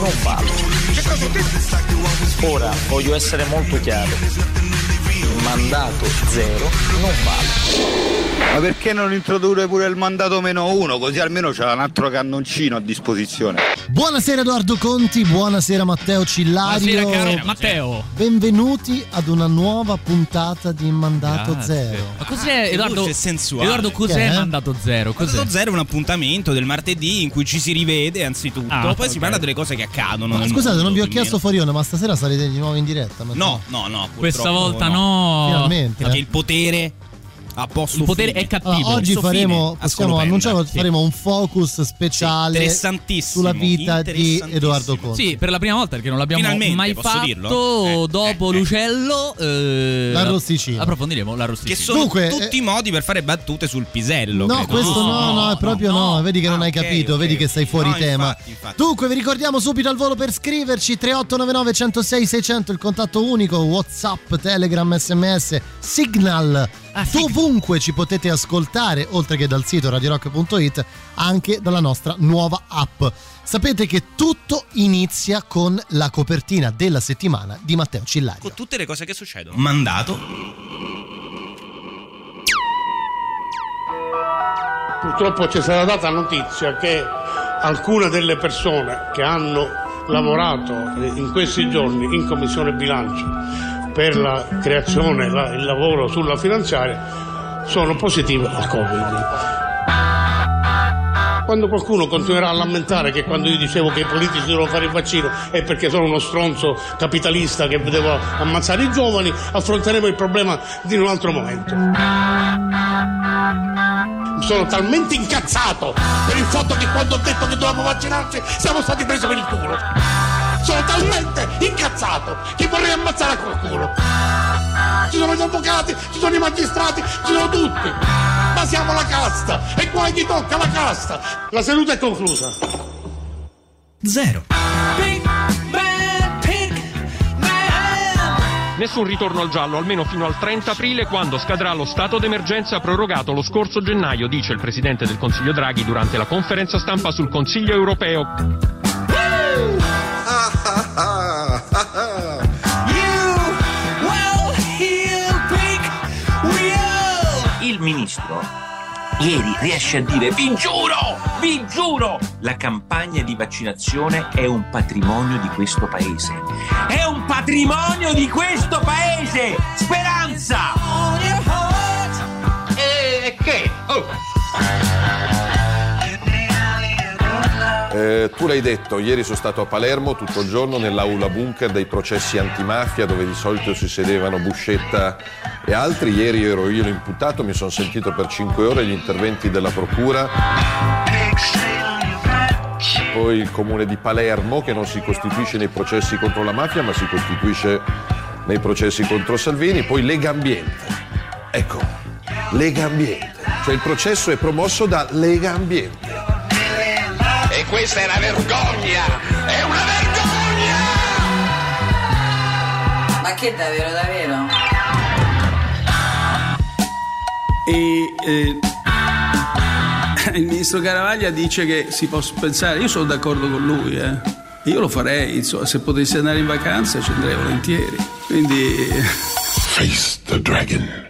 Non detto? Ora voglio essere molto chiaro. Mandato zero non vale. Ma perché non introdurre pure il mandato meno uno? Così almeno c'è un altro cannoncino a disposizione. Buonasera Edoardo Conti, buonasera Matteo Cillario. Buonasera, caro Matteo. Benvenuti ad una nuova puntata di Mandato Grazie. Zero. Ma cos'è Che Edoardo? sensuale. Edoardo, cos'è Che mandato zero? Cos'è? Mandato zero è un appuntamento del martedì in cui ci si rivede anzitutto, Ah, poi si ok. parla delle cose che accadono. Ma scusate, mondo, non vi ho chiesto fuori onda, ma stasera sarete di nuovo in diretta? Ma- No, no, no. Questa volta no. Finalmente. Perché eh. il potere ha posto Il potere fine. è cattivo. Allora, oggi Posto faremo, a possiamo annunciare, Sì. faremo un focus speciale Interessantissimo, sulla vita di. Edoardo Conti. Sì, per la prima volta perché non l'abbiamo Finalmente, mai fatto. dirlo? Eh, dopo eh, eh. l'ucello, eh, L'arrosticino. Approfondiremo Che l'arrosticino. sono Dunque, tutti eh, i modi per fare battute sul pisello. No, credo. questo no, no, è proprio no, vedi che non Ah, hai ok, capito, ok, vedi che ok. sei fuori No, tema. infatti, infatti. Dunque, vi ricordiamo subito al volo per scriverci 3899 106 600 il contatto unico, WhatsApp, Telegram, SMS, Signal. Ah. Dovunque ci potete ascoltare, oltre che dal sito radiorock.it, anche dalla nostra nuova app. Sapete che tutto inizia con la copertina della settimana di Matteo Cillario. Con tutte le cose che succedono. Mandato. Purtroppo ci sarà data notizia che alcune delle persone che hanno lavorato in questi giorni in Commissione Bilancio per la creazione, la- il lavoro sulla finanziaria, sono positive al Covid. Quando qualcuno continuerà a lamentare che quando io dicevo che i politici devono fare il vaccino è perché sono uno stronzo capitalista che devo ammazzare i giovani, affronteremo il problema di un altro momento sono talmente incazzato per il fatto che quando ho detto che dovevamo vaccinarci siamo stati presi per il culo. Sono talmente incazzato che vorrei ammazzare a qualcuno. Ci sono gli avvocati, ci sono i magistrati, ci sono tutti. Ma siamo la casta e qua gli tocca la casta. La seduta è conclusa. Zero. Nessun ritorno al giallo, almeno fino al 30 aprile, quando scadrà lo stato d'emergenza prorogato lo scorso gennaio, dice il presidente del Consiglio Draghi durante la conferenza stampa sul Consiglio europeo. Il ministro ieri riesce a dire vi giuro, vi giuro, la campagna di vaccinazione è un patrimonio di questo paese. È un patrimonio di questo paese! Speranza! E che? Oh. Eh, tu l'hai detto, ieri sono stato a Palermo tutto il giorno nell'aula bunker dei processi antimafia dove di solito si sedevano Buscetta e altri. Ieri ero io l'imputato, mi sono sentito per 5 ore gli interventi della procura. Poi il comune di Palermo che non si costituisce nei processi contro la mafia ma si costituisce nei processi contro Salvini. Poi Lega Ambiente. Ecco, Lega Ambiente. Cioè il processo è promosso da Lega Ambiente. Questa è una vergogna! È una vergogna! Ma che davvero, davvero? E eh, il ministro Caravaglia dice che si può pensare, io sono d'accordo con lui, eh. io lo farei, insomma, se potessi andare in vacanza ci andrei volentieri. Quindi. Face the dragon.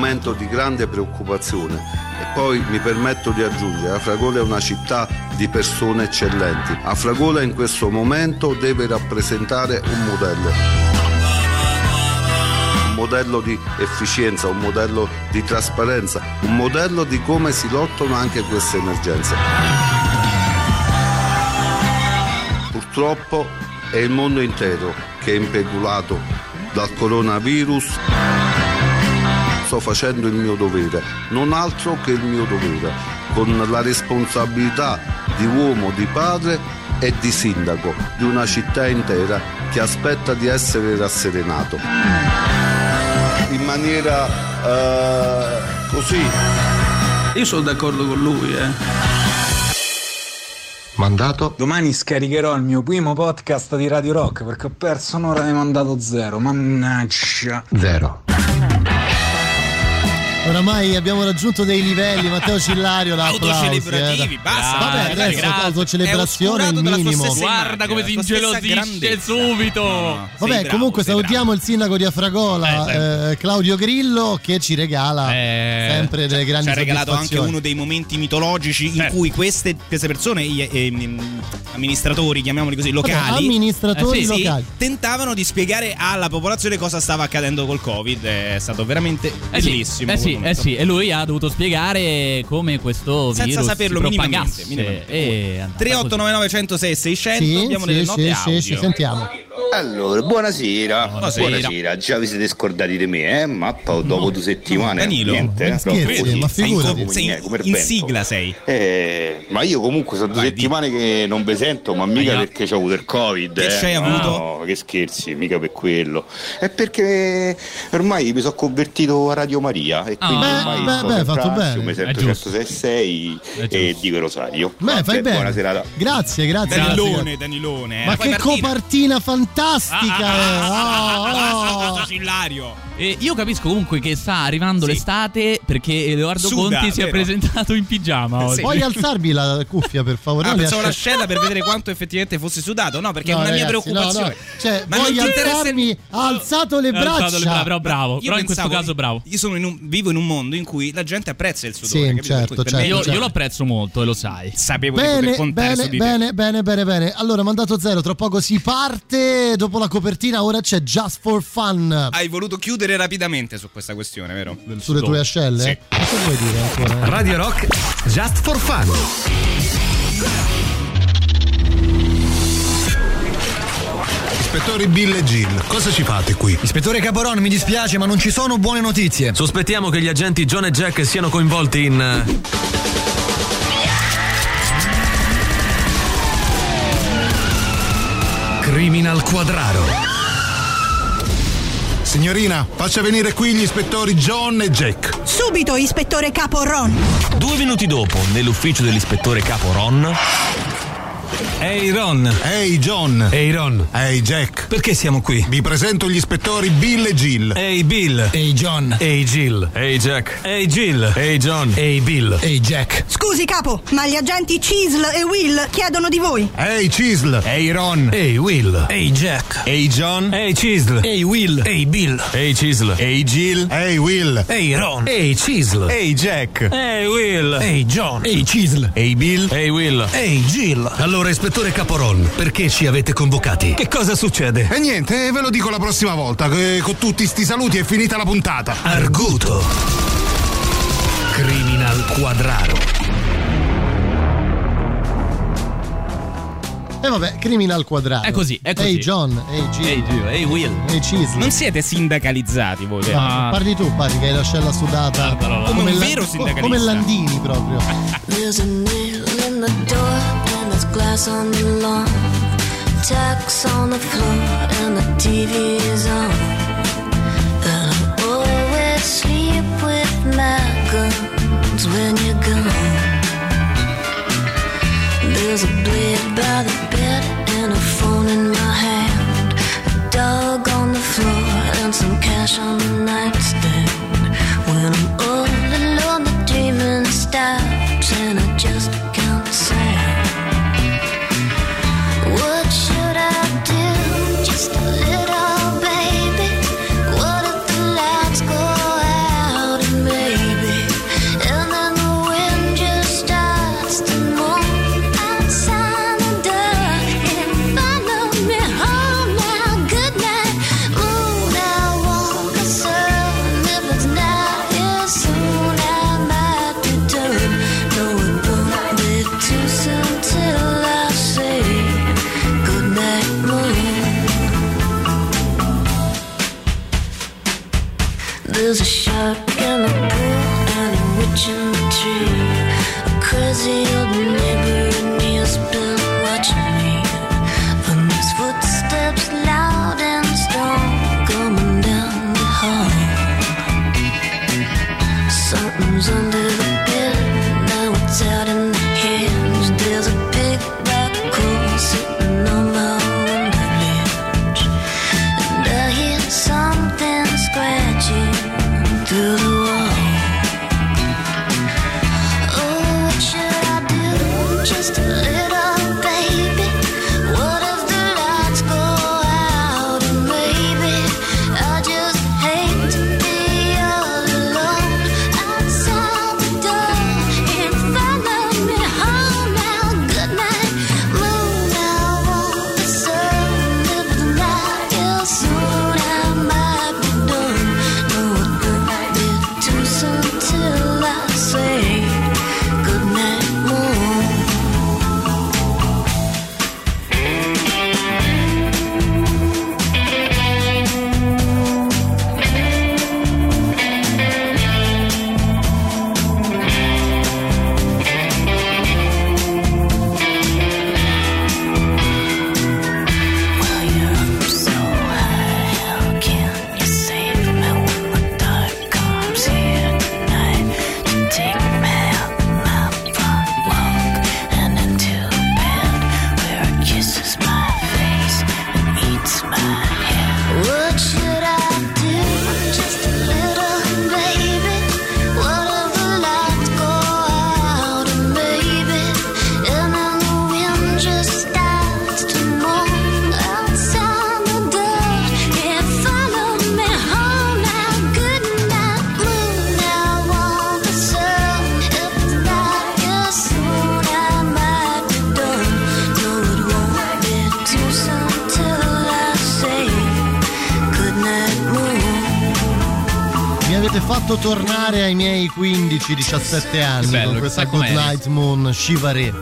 Momento di grande preoccupazione e poi mi permetto di aggiungere, Afragola è una città di persone eccellenti. Afragola in questo momento deve rappresentare un modello. Un modello di efficienza, un modello di trasparenza, un modello di come si lottano anche queste emergenze. Purtroppo è il mondo intero che è impegulato dal coronavirus sto facendo il mio dovere, non altro che il mio dovere. con la responsabilità di uomo, di padre e di sindaco di una città intera che aspetta di essere rasserenato. In maniera eh, così. Io sono d'accordo con lui, eh. Mandato. Domani scaricherò il mio primo podcast di Radio Rock perché ho perso un'ora di mandato zero. Mannaggia. Zero. Oramai abbiamo raggiunto dei livelli, Matteo Cillario la Autocelebrativi, basta. Vabbè, adesso grazie. autocelebrazione è il minimo. Guarda come si ingelosisce subito. Vabbè, Sei bravo, comunque salutiamo il sindaco di Afragola, eh, Claudio Grillo, che ci regala sempre delle grandi ci ha regalato anche uno dei momenti mitologici in Certo. cui queste, queste persone, gli, ehm, amministratori, chiamiamoli così, locali, Vabbè, amministratori eh, sì, sì, locali. tentavano di spiegare alla popolazione cosa stava accadendo col Covid. È stato veramente Eh sì, bellissimo. eh sì, eh sì, e lui ha dovuto spiegare come questo Senza virus saperlo si minimamente, propagasse minimamente. e è andata 3899 106 600 Sì, abbiamo sì, delle sì, note sì, audio. sì, sentiamo. Allora, buonasera. Buonasera. buonasera. Già vi siete scordati di me, eh? Mappa dopo due settimane. Danilo, niente, ma eh? scherzi, ma Sei in figurati. Sei in- come in sigla sei. Eh, ma io comunque sono due Vai, settimane che non vi sento, ma mica Aia. perché ho avuto il covid. Che eh. c'hai avuto? No, che scherzi, mica per quello. È perché ormai mi sono convertito a Radio Maria e quindi Beh, ormai beh, beh, fatto bene. mi sento giusto. 106 e dico rosario. Beh, fai bene. Buona serata. Grazie, grazie. Danilone. Danilone. Ma eh, poi che copertina fantastica! Ah, eh. Basta Oh, con oh. questo Cillario. E io capisco comunque che sta arrivando Sì. l'estate perché Edoardo Suda, Conti si è vero? presentato in pigiama oggi. Sì. Puoi alzarmi la cuffia, per favore? Ah, No, pensavo asce- l'ascella per vedere quanto effettivamente fosse sudato. No, perché No, è una mia ragazzi, no, preoccupazione. no. Cioè, Ma vuoi non ti interessa alzarmi? Ha alzato le Ha alzato braccia. le braccia, però bravo. Io però in questo caso bravo. Io sono in un- vivo in un mondo in cui la gente apprezza il sudore. Sì, certo, certo, me Io, certo. io lo apprezzo molto e lo sai. Sapevo di poter Bene, contare bene, su di te. bene, bene, bene, bene. Allora, mandato zero, tra poco si parte. Dopo la copertina, ora c'è Just for Fun. Hai voluto chiudere rapidamente su questa questione, vero? Sulle tue ascelle? Sì. Che vuoi dire ancora? Radio Rock Just for Fun. Ispettore Bill e Jill, cosa ci fate qui? Ispettore Caporon, mi dispiace, ma non ci sono buone notizie. Sospettiamo che gli agenti John e Jack siano coinvolti in. eh, Criminal Quadraro. Signorina, faccia venire qui gli ispettori John e Jack. Subito, ispettore capo Ron. Due minuti dopo, nell'ufficio dell'ispettore capo Ron. Ehi Ron. Ehi John. Ehi Ron. Ehi Jack. Perché siamo qui? Vi presento gli ispettori Bill e Jill. Ehi Bill. Ehi John. Ehi Jill. Ehi Jack. Ehi Jill. Ehi John. Ehi Bill. Ehi Jack. Scusi capo, ma gli agenti Chisel e Will chiedono di voi. Ehi Chisel. Ehi Ron. Ehi Will. Ehi Jack. Ehi John. Ehi Chisel. Ehi Will. Ehi Bill. Ehi Chisel. Ehi Jill. Ehi Will. Ehi Ron. Ehi Chisel. Ehi Jack. Ehi Will. Ehi John. Ehi Chisel. Ehi Bill. Ehi Will. Ehi Jill. Allora, ispettore Caporon, perché ci avete convocati? Che cosa succede? E niente, ve lo dico la prossima volta, che con tutti sti saluti è finita la puntata. Arguto. Criminal Quadraro. E vabbè, Criminal Quadraro. È così, è così. Ehi John, ehi Jill. Ehi Jill, ehi Will. Ehi Chisel. Non siete sindacalizzati voi, vero? No, parli tu, parli che hai l'ascella sudata. Come un la- vero sindacalista. Come Landini proprio. Glass on the lawn. Tacks on the floor and the TV's on. And I always sleep with my guns when you're gone. There's a blade by the bed and a phone in my hand. A dog on the floor and some cash on the nightstand. When I'm all alone, the dreaming stops 15-17 anni bello, con questa Good. Night Moon Shivare.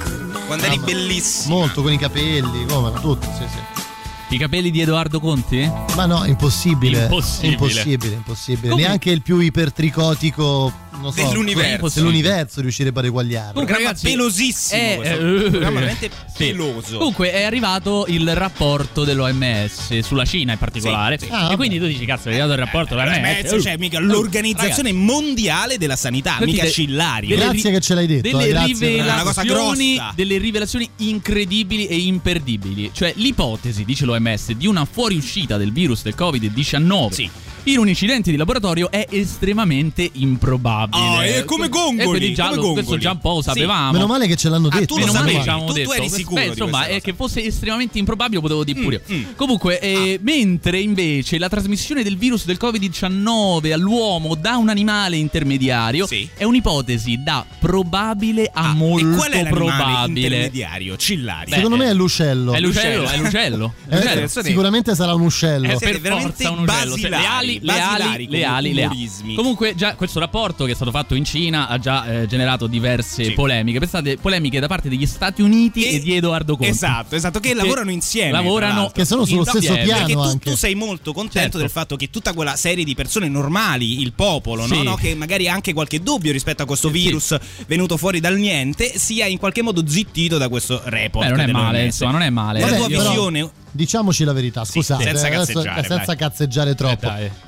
Quando eri bellissimo. Molto con i capelli, come tutto, sì, sì. I capelli di Edoardo Conti? Ma no, impossibile. Impossibile. Impossibile, impossibile. Neanche il più ipertricotico non so, Dell'universo. dell'universo riuscirebbe a riguagliarlo. Comunque, Programma ragazzi, pelosissimo è- questo. eh, Programma veramente. Peloso. Comunque è arrivato il rapporto dell'OMS sulla Cina in particolare. Sì, sì. Ah, e quindi tu dici, cazzo, è arrivato il rapporto dell'OMS. L'OMS, cioè mica l'organizzazione mondiale della sanità, Sentite, mica Cillario. delle Grazie che ce l'hai detto, Delle eh, rivelazioni, delle rivelazioni incredibili e imperdibili. Cioè, l'ipotesi, dice l'OMS, di una fuoriuscita del virus del Covid-19 Sì. In un incidente di laboratorio è estremamente improbabile. Oh, è come Gongoli, E quindi già come lo- questo Gongoli. già un po' lo Sì. sapevamo. Meno male che ce l'hanno Ah, detto. tu lo Meno male sapevi, che avevamo tu- tu detto. eri Questo- sicuro beh, insomma, è che fosse estremamente improbabile, potevo dire pure io. mm. Comunque, eh, mentre invece la trasmissione del virus del Covid-19 all'uomo da un animale intermediario Sì. è un'ipotesi da probabile a molto e qual è l'animale probabile. intermediario? Cillario. Secondo me è l'uccello. È l'ucello, è l'ucello. Eh, L'ucello. sicuramente sarà un uccello. È veramente forza un ucello. Se- Le basilari, ali, le ali, le ali, le ali. Comunque, già questo rapporto che è stato fatto in Cina ha già eh, generato diverse Sì. polemiche. Pensate, polemiche da parte degli Stati Uniti e, E- di Edoardo Conti. Esatto, esatto, che Che lavorano insieme. lavorano-. Che sono sullo Insieme, stesso piano Perché tu, anche. tu sei molto contento Certo. del fatto che tutta quella serie di persone normali, il popolo, no? Sì. No? che magari ha anche qualche dubbio rispetto a questo Sì. virus venuto fuori dal niente, sia in qualche modo zittito da questo report. Beh, non è male, insomma, non è male. La Vabbè, tua visione Diciamoci la verità, scusate, senza eh, cazzeggiare, eh, senza cazzeggiare troppo. Eh, dai. ma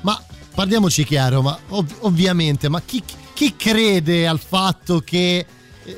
parliamoci chiaro, ma ov- ovviamente, ma chi, chi crede al fatto che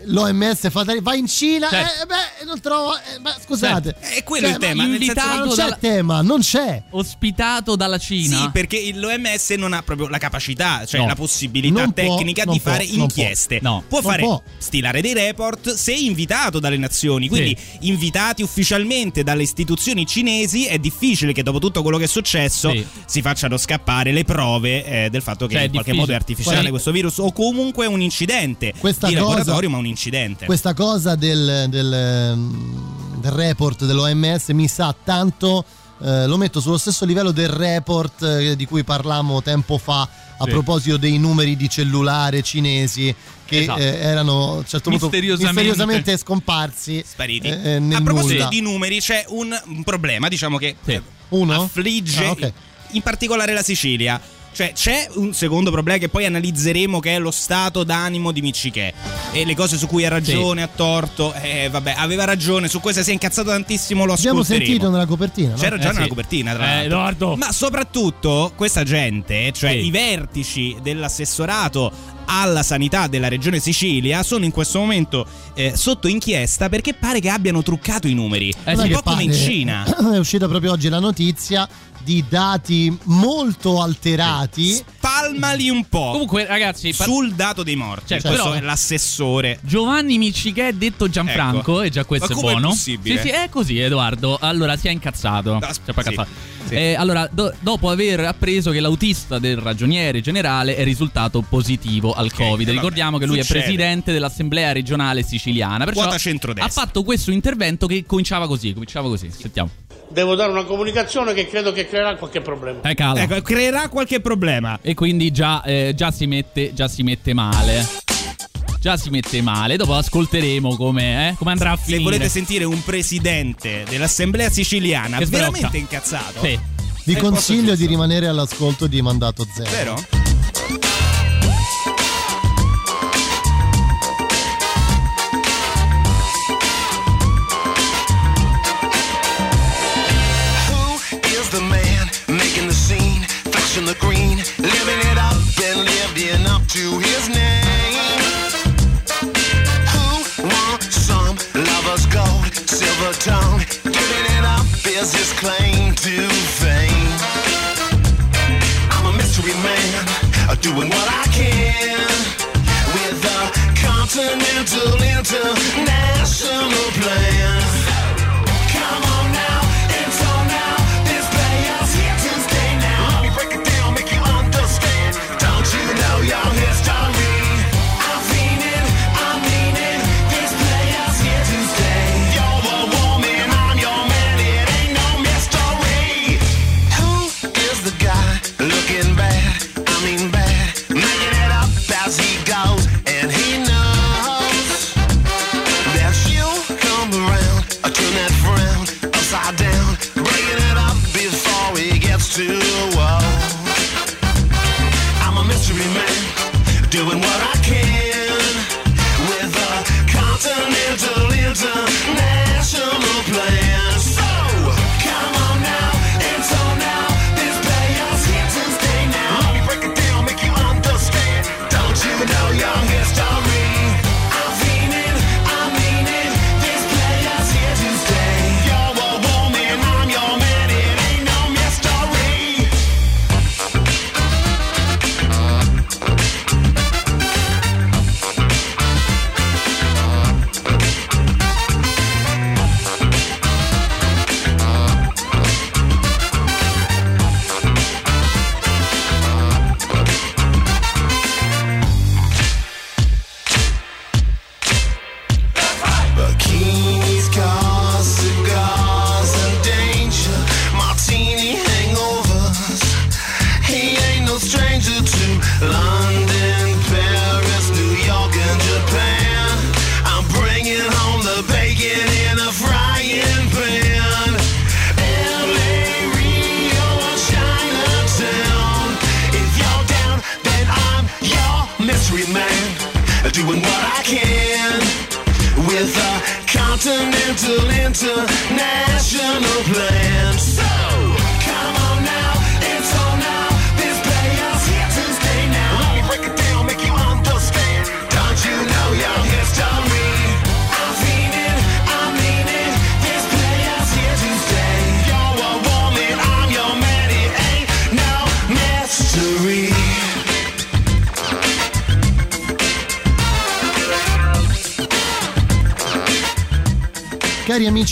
l'OMS fa va in Cina Certo. eh, beh non trovo eh, beh, scusate È quello Cioè, il tema. invitato non c'è dalla- tema non c'è Ospitato dalla Cina. Sì, perché l'OMS non ha proprio la capacità, cioè No. la possibilità Non può, tecnica non di può, fare può. inchieste. No. Può Non fare può. stilare dei report se invitato dalle nazioni, quindi invitati ufficialmente dalle istituzioni cinesi. È difficile che dopo tutto quello che è successo Sì. si facciano scappare le prove eh, del fatto che Cioè, in qualche difficile. modo è artificiale Sì. questo virus o comunque un incidente Questa di cosa- laboratorio, ma un incidente. questa cosa del, del, mm, del report dell'OMS mi sa tanto eh, lo metto sullo stesso livello del report eh, di cui parlammo tempo fa a Sì. proposito dei numeri di cellulare cinesi che Esatto. eh, erano a un certo punto Misteriosamente. misteriosamente scomparsi Spariti. eh, eh, nel a proposito nulla. di numeri, c'è un, un problema, diciamo che Sì. eh, Uno? affligge Ah, ok. in particolare la Sicilia. Cioè, c'è un secondo problema che poi analizzeremo, che è lo stato d'animo di Michiché. E le cose su cui ha ragione, ha torto. Eh, vabbè, aveva ragione. Su questa si è incazzato tantissimo. Lo abbiamo sentito nella copertina no? C'era già Eh, nella sì. copertina, tra Eh, l'altro. Ma soprattutto questa gente, cioè Sì. i vertici dell'assessorato alla sanità della regione Sicilia, sono in questo momento eh, sotto inchiesta perché pare che abbiano truccato i numeri. Eh un è po' come in Cina. è uscita proprio oggi la notizia di dati molto alterati Spalmali un po'. Comunque, ragazzi, par- sul dato dei morti. Certo, questo però- è l'assessore. Giovanni Miccichè detto Gianfranco, Ecco. e già questo Ma è buono. possibile? Sì, sì, è così, Edoardo. Allora si è incazzato. No, Si è sì, incazzato. sì. Eh, allora, do- dopo aver appreso che l'autista del ragioniere generale è risultato positivo al Covid. eh, Ricordiamo vabbè, che lui succede. è presidente dell'Assemblea regionale siciliana. Perciò Quota ha fatto questo intervento che cominciava così. Cominciava così. Sentiamo. Devo dare una comunicazione che credo che creerà qualche problema. Eh, cala. Ecco, creerà qualche problema. E quindi già, eh, già si mette, già si mette male. Già si mette male. Dopo ascolteremo come, eh, come andrà a Se finire. volete sentire un presidente dell'Assemblea siciliana veramente incazzato, Sì. vi consiglio di rimanere all'ascolto di Mandato Zero vero? Is his claim to fame? I'm a mystery man, uh, doing what I can with a continental international plan.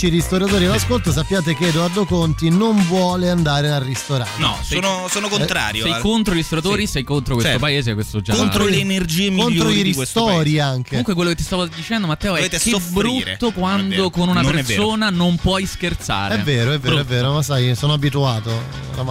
Amici ristoratori all'ascolto, sappiate che Edoardo Conti non vuole andare al ristorante. No, sono, sono contrario. Sei al- contro i ristoratori, Sì. sei contro questo Certo. paese, questo già. Contro le energie migliori contro i ristori anche. Comunque quello che ti stavo dicendo Matteo Dovete è che soffrire. brutto è quando con una Non è persona non puoi scherzare. È vero, è vero, è Brutto. vero, ma sai, sono abituato.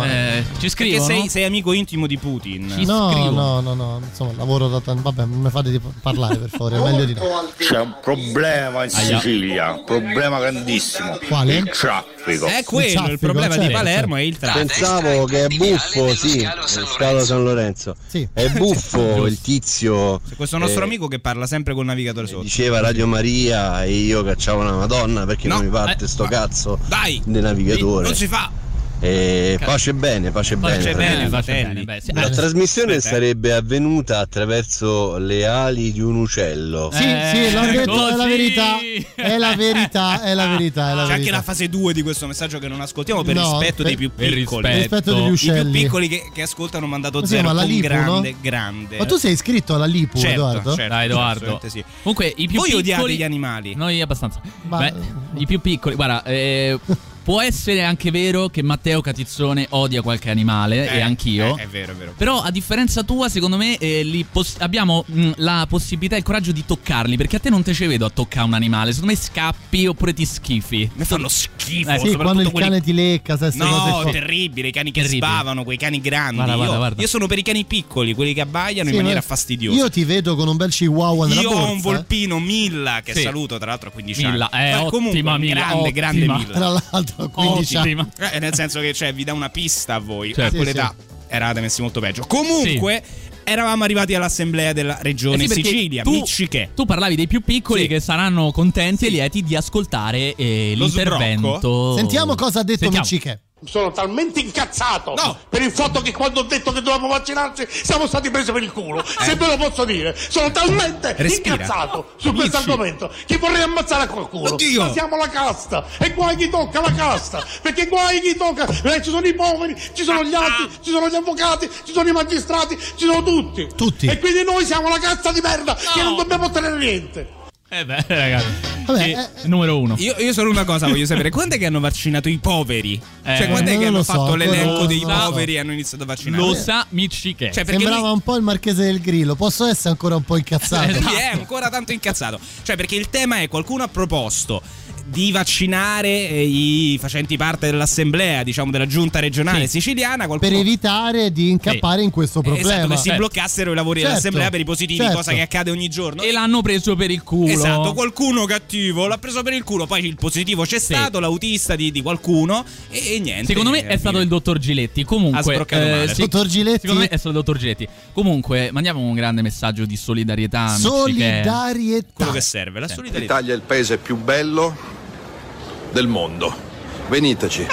Eh, ci Perché scrivono? sei, sei amico intimo di Putin. no, no, no, no, insomma, lavoro da tanto. Vabbè, non mi fate di parlare per favore, è meglio di no. C'è un problema in. Sicilia, problema grandissimo. Quale? Il traffico. È quello, il problema di Palermo è il traffico. Pensavo che è buffo, sì, Scalo San Lorenzo. È buffo il tizio. Questo nostro eh, amico che parla sempre col navigatore sotto. Diceva Radio Maria e io cacciavo una Madonna perché No, non mi parte eh, sto cazzo Dai! del navigatore. Non si fa! E pace bene, pace, Pace bene. bene, pace bene, beh, sì. La Eh, trasmissione aspetta, eh. sarebbe avvenuta attraverso le ali di un uccello. Sì, sì, l'ho detto, è la così. verità. È la verità, è la verità, è la C'è anche verità. la fase 2 di questo messaggio che non ascoltiamo per No, rispetto per- dei più per piccoli. rispetto. Rispetto degli I uccelli. più piccoli che, che ascoltano hanno mandato Ma zero la con Lipu, grande, no? grande. Ma tu sei iscritto alla Lipu, Certo, Edoardo? certo, Dai, Edoardo. assolutamente sì. Comunque, i più Voi piccoli. odiate gli animali. Noi abbastanza. Ma- Beh, i più piccoli, guarda, eh, può essere anche vero che Matteo Catizzone odia qualche animale Eh, e anch'io. eh, è vero, è vero. Però a differenza tua, secondo me, eh, li pos- abbiamo mh, la possibilità e il coraggio di toccarli. Perché a te non te ci vedo a toccare un animale. Secondo me scappi oppure ti schifi. Mi fanno schifo. Eh, Sì, quando il quelli- cane ti lecca, cose No, terribile, i cani che Terribile. sbavano, quei cani grandi. Guarda, guarda, io, guarda. io sono per i cani piccoli, quelli che abbaiano Sì, in maniera ma fastidiosa. Io ti vedo con un bel chihuahua nella Io borsa. ho un volpino Milla che Sì. saluto tra l'altro a 15 Milla, anni. eh, Ma ottima comunque, Milla, grande, grande ottima. Milla. Tra l'altro, a 15 anni. Eh, nel senso che cioè, vi dà una pista a voi. Certo. a quell'età eravate messi molto peggio. Comunque, eravamo arrivati all'assemblea della regione Eh sì, Sicilia. tu- Micciche. Tu parlavi dei più piccoli Sì. che saranno contenti e lieti di ascoltare eh, l'intervento. sbrocco? Sentiamo cosa ha detto Sentiamo. Micciche. Sono talmente incazzato per il fatto che quando ho detto che dovevamo vaccinarci siamo stati presi per il culo. Se ve lo posso dire, sono talmente Respira. incazzato su questo argomento che vorrei ammazzare qualcuno. Oddio. Ma siamo la casta e guai chi tocca la casta. Perché guai chi tocca. Eh, ci sono i poveri, ci sono gli altri, ci sono gli avvocati, ci sono i magistrati, ci sono tutti. Tutti. E quindi noi siamo la cazza di merda che non dobbiamo ottenere niente. Eh beh, ragazzi. Vabbè, Sì, eh, numero uno. Io, io solo una cosa voglio sapere: quando è che hanno vaccinato i poveri? Eh, cioè, quando è che hanno so, fatto l'elenco dei so. poveri e hanno iniziato a vaccinare? Lo sa Micciche. Cioè, Sembrava lui, un po' il marchese del grillo. Posso essere ancora un po' incazzato? lui è ancora tanto incazzato. Cioè, perché il tema è: qualcuno ha proposto di vaccinare eh, i facenti parte dell'assemblea, diciamo, della giunta regionale Sì. siciliana. per Qualcuno... evitare di incappare in questo Esatto, problema. che si Certo. bloccassero i lavori Certo, dell'assemblea per i positivi, certo. cosa che accade ogni giorno. E l'hanno preso per il culo. Esatto, qualcuno cattivo l'ha preso per il culo, poi il positivo c'è stato, l'autista di, di qualcuno e, e niente. Secondo me è stato il dottor Giletti. Comunque, Ha sbroccato male. sì, Dottor Giletti? Secondo me è stato il dottor Giletti. Comunque, mandiamo un grande messaggio di solidarietà. Solidarietà. quello che serve, la solidarietà. L'Italia è il paese più bello del mondo. Veniteci.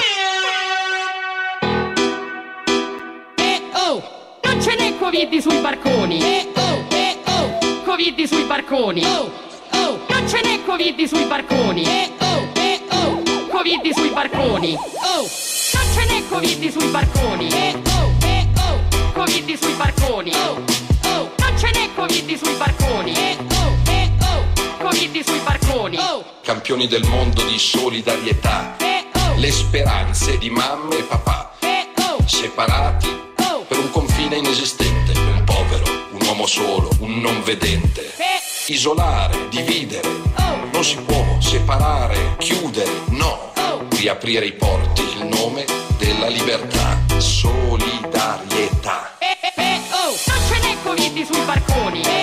Eh oh, non ce n'è Covid sui barconi. Eh oh, eh oh, Covid sui barconi. Oh, oh, non ce n'è Covid sui barconi. Eh oh, eh oh, Covid sui barconi. Oh, non ce n'è Covid sui barconi. Eh oh, eh oh, Covid sui barconi. Oh, oh, non ce n'è Covid sui barconi. Eh oh, Covid sui barconi. Oh, campioni del mondo di solidarietà, eh oh, le speranze di mamma e papà, eh oh, separati oh, per un confine inesistente, un povero, un uomo solo, un non vedente. eh! Isolare, dividere, oh, non si può separare, chiudere, no. oh. Riaprire i porti, il nome della libertà, solidarietà. Eh, eh, eh, non ce n'è Covid sui barconi.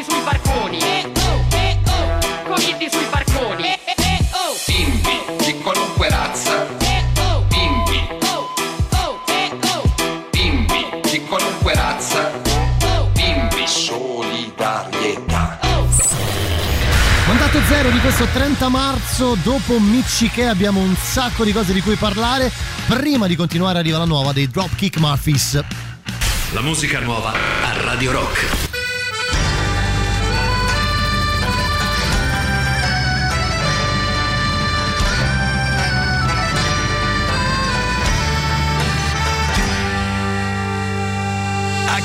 Covid sui barconi. Eh, oh, eh, oh, Covid sui barconi. Eh, eh, eh, oh, Bimbi di qualunque razza, eh, oh, bimbi, oh, oh, eh, oh, bimbi di qualunque razza, oh, bimbi solidarietà. contrarietà. Mandato zero di questo 30 marzo, dopo Michiché abbiamo un sacco di cose di cui parlare. Prima di continuare arriva la nuova dei Dropkick Murphys. La musica nuova a Radio Rock.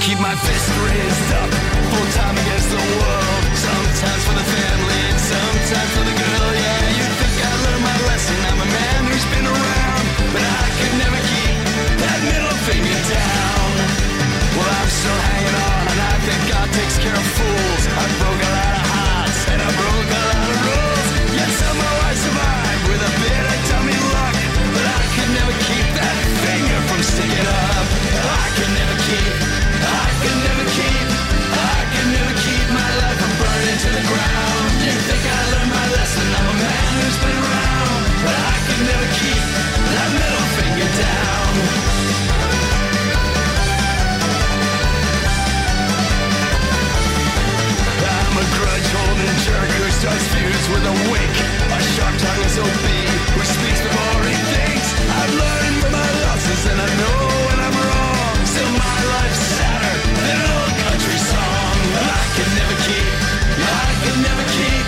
Keep my fist raised up, full time against the world. Sometimes for the family, and sometimes for the girl. Yeah, you think I learned my lesson? I'm a man who's been around, but I could never keep that middle finger down. Well, I'm still hanging on, and I think God takes care of fools. Feuds with a wink. A sharp tongue is OB who speaks before he thinks. I've learned from my losses and I know when I'm wrong. Still my life's sadder than an old country song. I could never keep, I could never keep,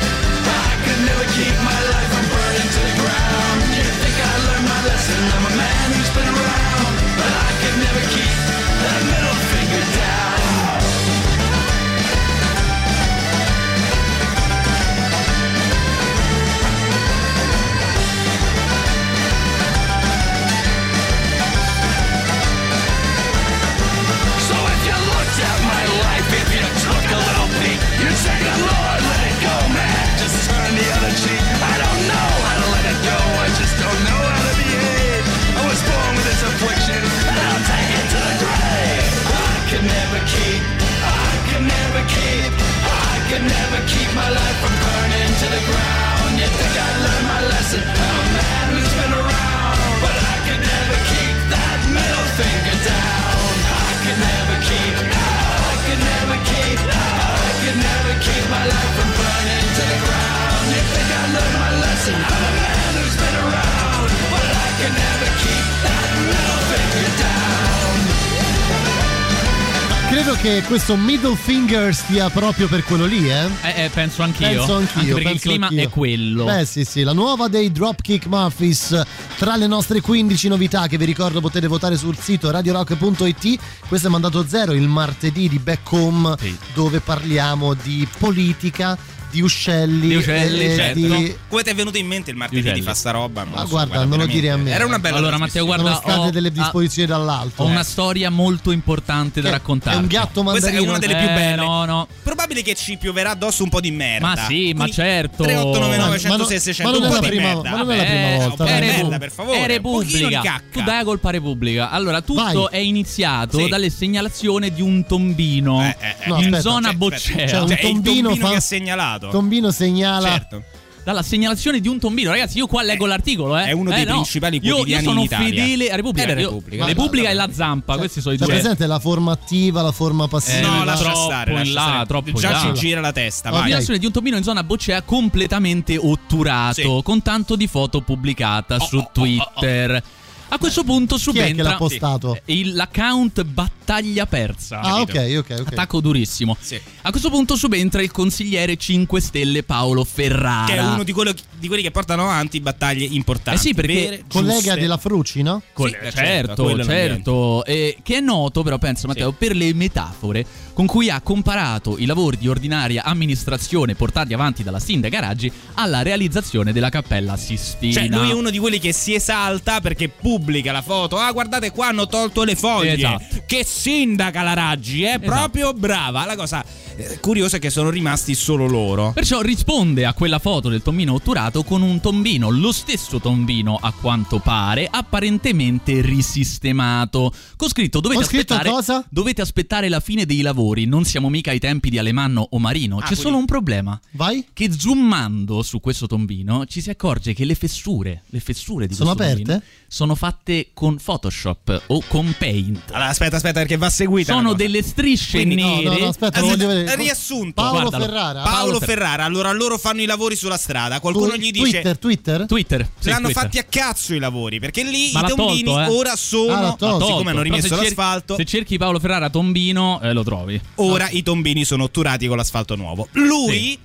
questo middle finger stia proprio per quello lì, eh? Eh, eh, penso anch'io. Penso anch'io. Anche perché penso il clima anch'io. è quello. Beh, sì, sì, la nuova dei Dropkick Murphys. Tra le nostre 15 novità che vi ricordo potete votare sul sito radiorock.it. Questo è mandato zero il martedì di Back Home, dove parliamo di politica, di uccelli. Di uccelli, e certo. di- Come ti è venuto in mente il martedì di Uccelli. fare sta roba? Non Ma so, guarda, non lo dire a me. Era una bella Allora, Matteo, guarda, Sono state ho- delle disposizioni dall'alto. Ho una storia molto importante da Che- raccontare. è un gatto Questa è mandarino. una delle più Eh, belle. no, no. Probabile che ci pioverà addosso un po' di merda. Ma sì, ma certo. 3899 Ma non- 106 600 ma non è la di prima- ma non è la prima volta, di dai. merda, per favore. È di Repubblica. Tu dai la colpa a Repubblica. Allora, tutto Vai. è iniziato Sì. dalle segnalazioni di un tombino Eh, eh, eh. No, in aspetta, zona Cioè, Boccea. Cioè, un Cioè, è il tombino tombino fa- che ha segnalato. Tombino segnala. Certo. Dalla segnalazione di un tombino, ragazzi. Io qua leggo l'articolo. Eh. è uno Eh, dei no. principali Io- quotidiani Io sono in Italia. fedele a Repubblica. È la Io- Repubblica. Repubblica e la Zampa. Cioè, Questi sono i due. presente la forma attiva, la forma passiva? Eh, no, no, lascia troppo stare, lascia là, stare. troppo Già là. ci gira la testa, vai. Segnalazione di un tombino in zona Boccea completamente otturato, Sì. con tanto di foto pubblicata su Twitter. A questo punto Chi è che subentra l'ha postato? il- l'account Battaglia Persa. Ah, ok, ok, ok. Attacco durissimo. Sì. A questo punto subentra il consigliere 5 Stelle Paolo Ferrara. Che è uno di, quello- di quelli che portano avanti battaglie importanti. Eh sì, perché vere, Collega giuste. della Fruci, no? Col- Sì, certo, certo, certo, eh, che è noto però, penso Matteo, per le metafore con cui ha comparato i lavori di ordinaria amministrazione portati avanti dalla sindaca Raggi alla realizzazione della Cappella Sistina. Cioè, lui è uno di quelli che si esalta perché pubblica la foto. Ah, guardate qua, hanno tolto le foglie. Esatto. Che sindaca la Raggi, è proprio brava. La cosa eh, curiosa è che sono rimasti solo loro. Perciò risponde a quella foto del tombino otturato con un tombino, lo stesso tombino a quanto pare, apparentemente risistemato. Con scritto dovete scritto aspettare cosa? dovete aspettare la fine dei lavori lavori non siamo mica ai tempi di Alemanno o Marino. C'è quindi- solo un problema. Vai. Che zoomando su questo tombino ci si accorge che le fessure, le fessure di Sono questo aperte? tombino sono fatte con Photoshop o con Paint. Allora, aspetta, aspetta, perché va seguita. Sono delle strisce Quindi- No, nere. no, no, aspetta, lo Aspetta, voglio vedere. riassunto. Paolo Guardalo. Ferrara. Paolo Paolo Fer- Ferrara, allora loro fanno i lavori sulla strada. Qualcuno Tu- gli dice. Twitter, Twitter? Twitter. sì, L'hanno Twitter. fatti a cazzo i lavori perché lì Ma i tombini tolto, eh. ora sono. Ah, tolto. siccome hanno rimesso se cerchi- l'asfalto, Se cerchi Paolo Ferrara Tombino, eh, lo trovi. Ora i tombini sono otturati con l'asfalto nuovo. Lui.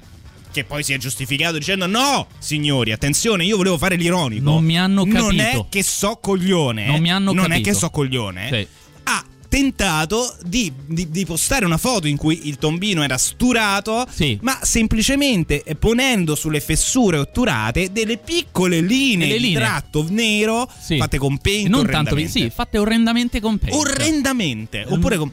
Che poi si è giustificato dicendo: No, signori, attenzione, io volevo fare l'ironico. Non mi hanno Non è capito. che so coglione. Non mi hanno Non è capito. che so coglione. Sì. Ha tentato di, di- di postare una foto in cui il tombino era sturato, Sì. ma semplicemente eh, ponendo sulle fessure otturate delle piccole linee Delle di linee. tratto nero Sì. fatte con paint non tanto, sì, fatte orrendamente con Paint. orrendamente oppure con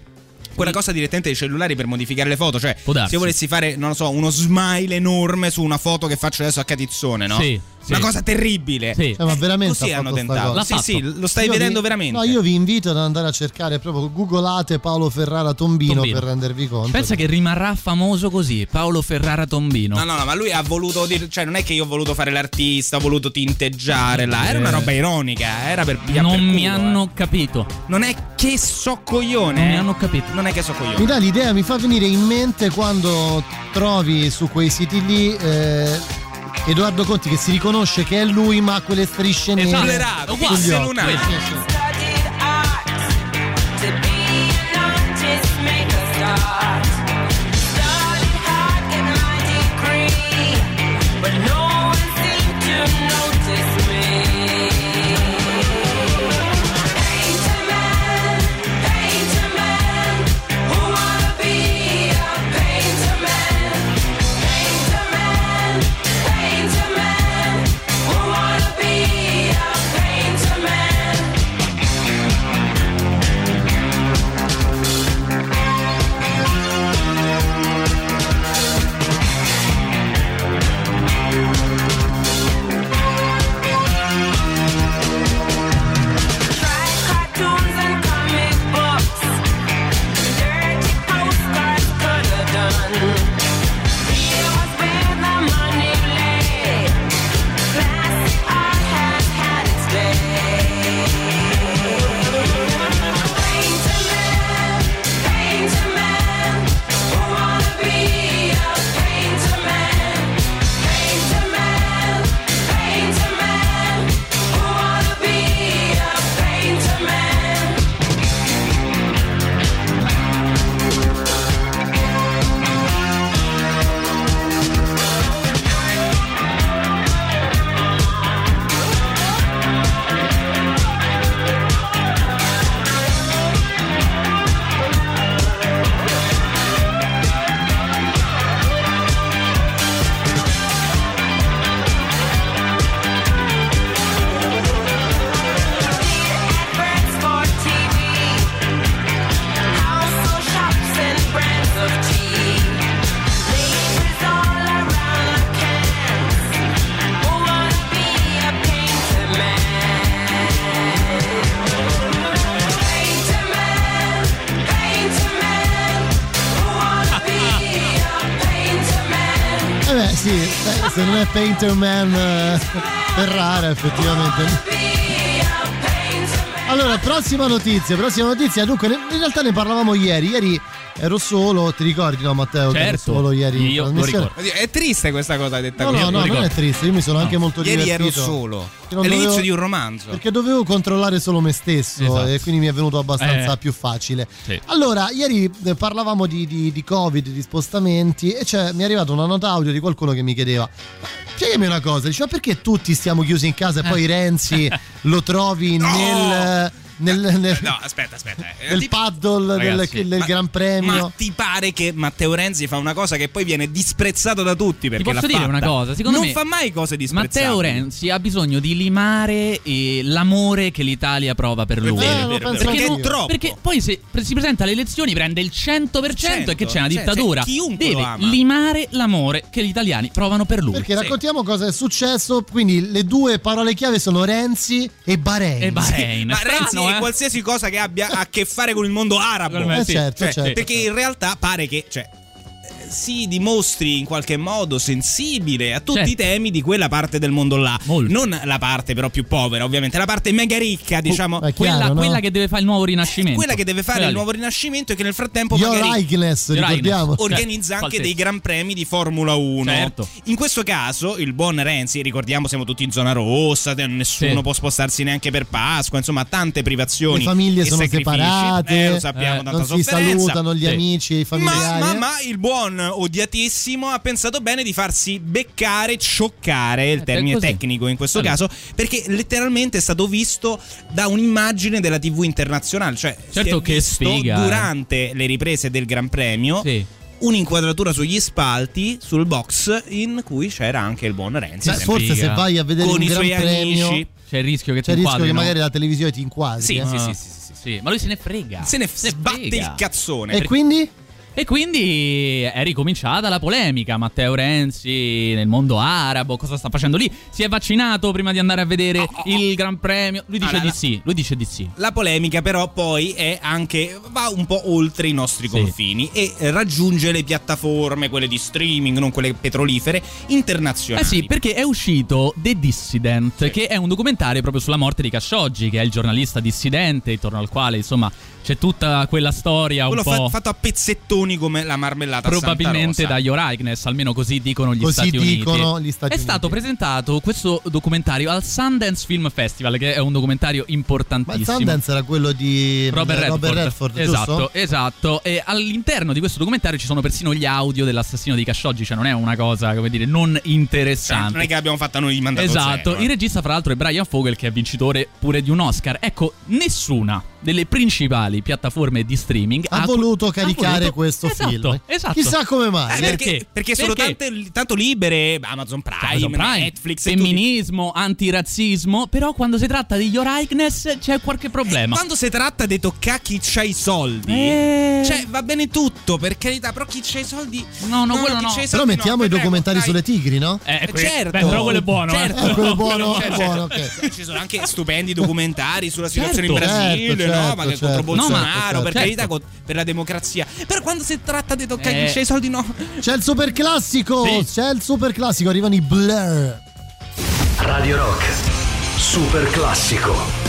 quella cosa direttamente dei cellulari per modificare le foto cioè se io volessi fare non lo so uno smile enorme su una foto che faccio adesso a Catizzone no? Sì, sì. una cosa terribile Sì. Cioè, ma veramente così ha hanno tentato cosa? sì sì lo stai Io vedendo vi- veramente No, io vi invito ad andare a cercare proprio googolate Paolo Ferrara Tombino, Tombino. per rendervi conto. Pensa che rimarrà famoso così, Paolo Ferrara Tombino. No, no, no, ma lui ha voluto dire, cioè non è che io ho voluto fare l'artista, ho voluto tinteggiare là, era una roba ironica, era per non per mi culo, hanno eh. capito. Non è che so coglione. Non mi eh. hanno capito. Non è che so Mi coglione. dà l'idea, mi fa venire in mente quando trovi su quei siti lì eh, Edoardo Conti che si riconosce che è lui ma ha quelle strisce nere Esagerato, sugli uguale, occhi. lunato. Sì, sì, beh, se non è Painter Man eh, Ferrara, effettivamente. Allora, prossima notizia, prossima notizia. Dunque, in realtà ne parlavamo ieri. Ieri ero solo, ti ricordi, no, Matteo? che ero Certo, solo ieri io lo ricordo. È triste questa cosa detta No, qui. no, no, non è triste. Io mi sono anche molto Ieri ero divertito. solo. Che È non l'inizio dovevo- di un romanzo. Perché dovevo controllare solo me stesso Esatto. e quindi mi è venuto abbastanza Eh. più facile. Sì. Allora, ieri eh, parlavamo di, di- di Covid, di spostamenti e c'è- mi è arrivata una nota audio di qualcuno che mi chiedeva "Ma spiegami una cosa, dice, ma perché tutti stiamo chiusi in casa e poi Renzi lo trovi nel... nel, nel- No, aspetta, aspetta. eh. nel Ti- paddle del, Ragazzi, del ma- Gran Premio. Ma ti pare che Matteo Renzi fa una cosa che poi viene disprezzato da tutti perché Ti posso l'ha dire fatta? una cosa? Secondo non me fa mai cose disprezzate. Matteo Renzi ha bisogno di limare eh, l'amore che l'Italia prova per lui. vero, è vero. perché, Perché non- è troppo. perché poi se si presenta alle elezioni prende il 100% e che c'è una Cioè, dittatura. cioè, chiunque lo Deve ama. limare l'amore che gli italiani provano per lui. Perché Sì. raccontiamo cosa è successo. Quindi le due parole chiave sono Renzi e Bahrein. E Bahrein. Ma Renzi, eh? E eh. qualsiasi cosa che abbia a che fare con il mondo arabo. Eh, certo, Cioè, certo. Perché in realtà pare che. Cioè, eh, si dimostri in qualche modo sensibile a tutti Certo. i temi di quella parte del mondo là. Non la parte però più povera, ovviamente, la parte mega ricca, diciamo. quella, quella che deve fare il nuovo rinascimento. quella che deve fare Quella il nuovo rinascimento e che nel frattempo Your magari Highness, Your ricordiamo. organizza Cioè, anche qualsiasi. dei gran premi di Formula 1. Certo. In questo caso il buon Renzi, ricordiamo siamo tutti in zona rossa, nessuno Sì. può spostarsi neanche per Pasqua, insomma tante privazioni. Le famiglie sono sacrifici. separate, Eh, lo sappiamo, tanta non si sofferenza. salutano gli Sì. amici e i Ma, familiari. ma, ma il buon odiatissimo ha pensato bene di farsi beccare, scioccare, il Eh, termine tecnico in questo Allora. caso, perché letteralmente è stato visto da un'immagine della TV internazionale, cioè si Certo è che visto sfiga, eh. durante le riprese del Gran Premio un'inquadratura sugli spalti sul box in cui c'era anche il buon Renzi. Beh, forse se vai a vedere con un i gran suoi premio amici. C'è il rischio che c'è il rischio che inquadrino. magari la televisione ti inquadri. Sì, eh. sì, sì, sì, sì. Sì, ma lui se ne frega. Se ne sbatte frega. il cazzone. E Perché- quindi? E quindi è ricominciata la polemica. Matteo Renzi nel mondo arabo, cosa sta facendo lì? Si è vaccinato prima di andare a vedere il Gran Premio? Lui dice Ah, di sì. Lui dice di sì. La polemica però poi è anche va un po' oltre i nostri confini e raggiunge le piattaforme, quelle di streaming, non quelle petrolifere, internazionali. Eh sì, perché è uscito The Dissident, che è un documentario proprio sulla morte di Khashoggi, che è il giornalista dissidente, intorno al quale, insomma, c'è tutta quella storia un Quello po'. fa- fatto a pezzettoni come la marmellata Probabilmente Santa da Highness, almeno così dicono gli Così Stati Uniti. dicono gli Stati è stato presentato questo documentario al Sundance Film Festival, che è un documentario Ma il importantissimo. Sundance era quello di Robert Redford, Redford, esatto, giusto? esatto. E all'interno di questo documentario ci sono persino gli audio dell'assassino di Khashoggi, cioè non è una cosa, come dire, non Cioè, interessante. non è che l'abbiamo fatta noi mandato Esatto, zero, eh. il regista fra l'altro è Brian Fogel che è vincitore pure di un Oscar. Ecco, nessuna delle principali piattaforme di streaming Ha voluto caricare voluto- questo Esatto, film. esatto. Chissà come mai. Eh, perché, perché sono Tante, tanto libere Amazon Prime, Amazon Prime, Netflix e femminismo, antirazzismo, però quando si tratta di Your Highness c'è qualche problema. Quando si tratta di toccare chi c'ha i soldi, Eh. cioè va bene tutto, per carità, però chi c'ha i soldi. No, no, quello chi no. c'ha i Però mettiamo no, i documentari dai. sulle tigri, no? Eh, Eh, certo, beh, però quello è buono, certo. Eh, quello buono, Certo, buono, certo. Ci sono anche stupendi documentari sulla situazione Certo. in Brasile, Certo, no? certo, Ma che certo. No, ma- Bolsonaro, per certo. carità, con- per la democrazia. Però quando si tratta di toccare Eh. c'ha i soldi, no. C'è il super classico, Sì. c'è il super classico, arrivano i Blur. Radio Rock. Super classico.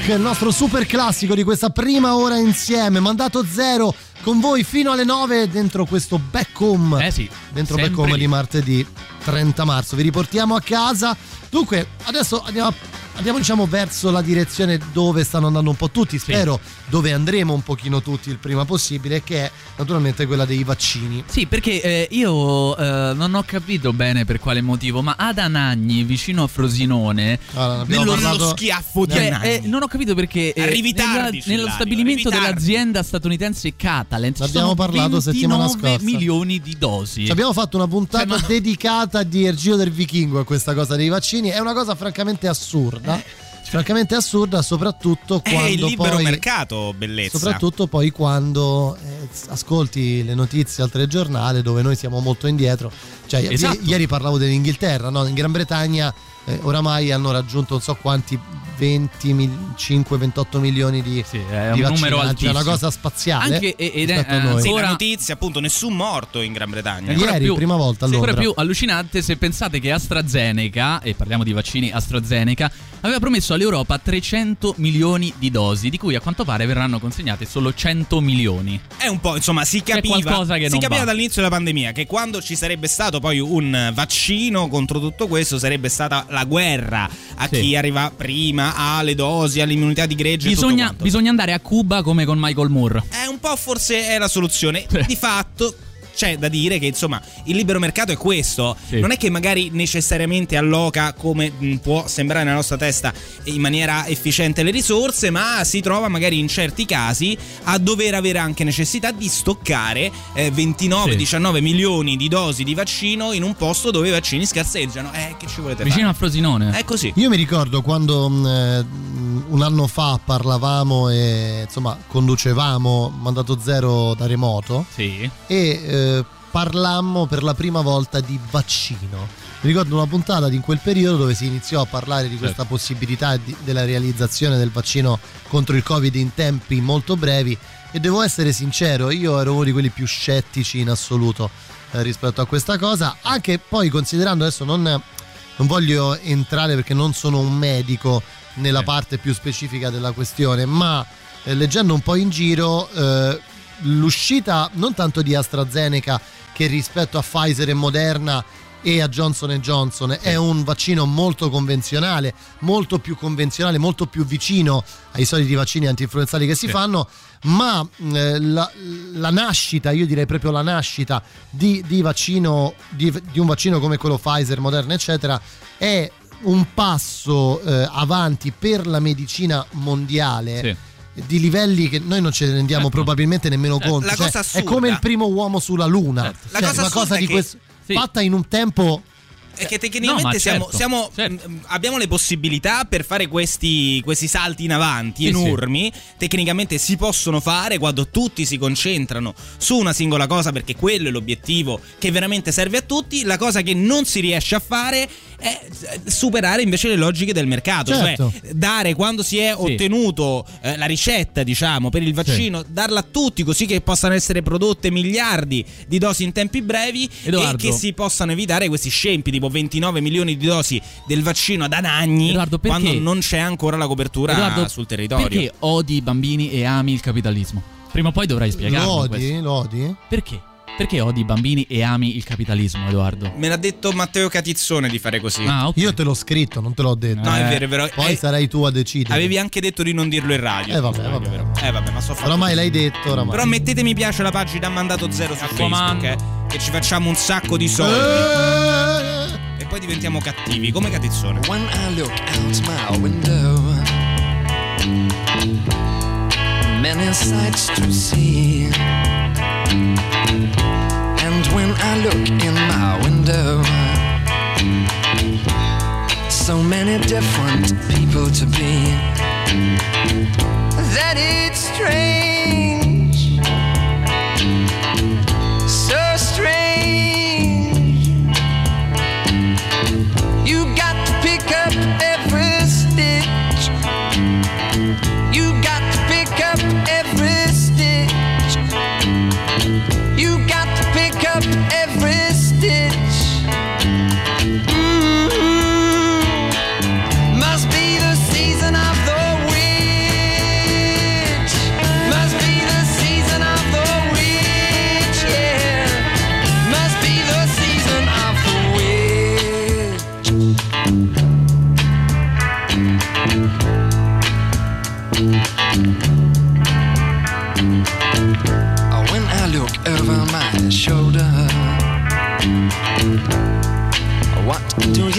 Rock, il nostro super classico di questa prima ora insieme. Mandato zero con voi fino alle 9 dentro questo back home. Eh sì, Dentro back home di martedì 30 marzo. Vi riportiamo a casa. Dunque, adesso andiamo andiamo diciamo verso la direzione dove stanno andando un po' tutti, spero dove andremo un pochino tutti il prima possibile, che è naturalmente quella dei vaccini. Sì, perché eh, io eh, non ho capito bene per quale motivo, ma ad Anagni, vicino a Frosinone, Allora, nello parlato- schiaffo di Cioè, Anagni. eh, non ho capito perché eh, Arrivi nella- tardi, nello Cillario, stabilimento dell'azienda statunitense Catalent ci abbiamo parlato settimana 29 scorsa. milioni di dosi. Ci abbiamo fatto una puntata Cioè, ma- dedicata di Ergio del Vichingo a questa cosa dei vaccini. È una cosa francamente assurda. Francamente assurda, soprattutto È quando il libero poi. mercato, bellezza. Soprattutto poi quando eh, ascolti le notizie al telegiornale dove noi siamo molto indietro. Cioè, i- Esatto. ieri parlavo dell'Inghilterra, no? in Gran Bretagna eh, oramai hanno raggiunto non so quanti 25-28 milioni di, è di un numero vaccinati. È altissimo. una cosa spaziale. Anche- ed è, eh, noi. Sì, Ora- la notizia, appunto, nessun morto in Gran Bretagna. Ancora Ieri, prima volta a sì, ancora più allucinante se pensate che AstraZeneca, e parliamo di vaccini AstraZeneca, aveva promesso all'Europa 300 milioni di dosi, di cui a quanto pare verranno consegnate solo 100 milioni. È un po', insomma, si capiva, qualcosa che si non capiva va. dall'inizio della pandemia che quando ci sarebbe stato poi un vaccino contro tutto questo sarebbe stata la guerra a Sì. chi arriva prima alle dosi, all'immunità di gregge tutto Bisogna, bisogna andare a Cuba come con Michael Moore. È un po' forse è la soluzione. Di fatto c'è da dire che insomma il libero mercato è questo. Sì. Non è che magari necessariamente alloca come mh, può sembrare nella nostra testa in maniera efficiente le risorse, ma si trova magari in certi casi a dover avere anche necessità di stoccare eh, 29-19 milioni di dosi di vaccino in un posto dove i vaccini scarseggiano. Eh, che ci volete Vicino a fare? Frosinone. È così. Io mi ricordo quando mh, eh, mh, un anno fa parlavamo e insomma conducevamo Mandato Zero da remoto Sì. e eh, parlammo per la prima volta di vaccino. Mi ricordo una puntata di in quel periodo dove si iniziò a parlare di questa Certo. possibilità di- della realizzazione del vaccino contro il Covid in tempi molto brevi e devo essere sincero, io ero uno di quelli più scettici in assoluto eh, rispetto a questa cosa, anche poi considerando adesso non, non voglio entrare perché non sono un medico nella parte più specifica della questione, ma eh, leggendo un po' in giro eh, l'uscita non tanto di AstraZeneca che rispetto a Pfizer e Moderna e a Johnson Johnson è un vaccino molto convenzionale, molto più convenzionale, molto più vicino ai soliti vaccini antinfluenzali che si Sì. fanno, ma eh, la, la nascita, io direi proprio la nascita di, di vaccino, di, di un vaccino come quello Pfizer, Moderna, eccetera, è un passo eh, avanti per la medicina mondiale. Di livelli che noi non ce ne rendiamo probabilmente nemmeno conto. la Cioè, cosa è come il primo uomo sulla Luna. La Cioè, cosa una cosa è di che- questo Sì. fatta in un tempo È che tecnicamente No, ma siamo, certo, siamo- certo. mh, abbiamo le possibilità per fare questi, questi salti in avanti Sì, enormi. Tecnicamente si possono fare quando tutti si concentrano su una singola cosa, perché quello è l'obiettivo che veramente serve a tutti. La cosa che non si riesce a fare è superare invece le logiche del mercato. Certo. Cioè, dare quando si è ottenuto eh, la ricetta, diciamo, per il vaccino, darla a tutti così che possano essere prodotte miliardi di dosi in tempi brevi Edoardo. e che si possano evitare questi scempi tipo 29 milioni di dosi del vaccino ad Anagni Edoardo, quando non c'è ancora la copertura Edoardo, sul territorio. Perché odi i bambini e ami il capitalismo? Prima o poi dovrai spiegarlo. lo questo. odi? Lo odi? Perché? Perché odi i bambini e ami il capitalismo, Edoardo? Me l'ha detto Matteo Catizzone di fare così. Ah, ok. Io te l'ho scritto, non te l'ho detto. No, è vero, è vero. Poi Eh, sarai tu a decidere. Avevi anche detto di non dirlo in radio. Eh vabbè, vabbè. Eh vabbè, ma so fatto. Oramai l'hai detto, oramai. Però mettete mi piace alla pagina Mandato Zero su. Facebook, eh, che ci facciamo un sacco di soldi. Eh! E poi diventiamo cattivi, come Catizzone. When I look out my window, many sights to see. When I look in my window, so many different people to be. That it's strange,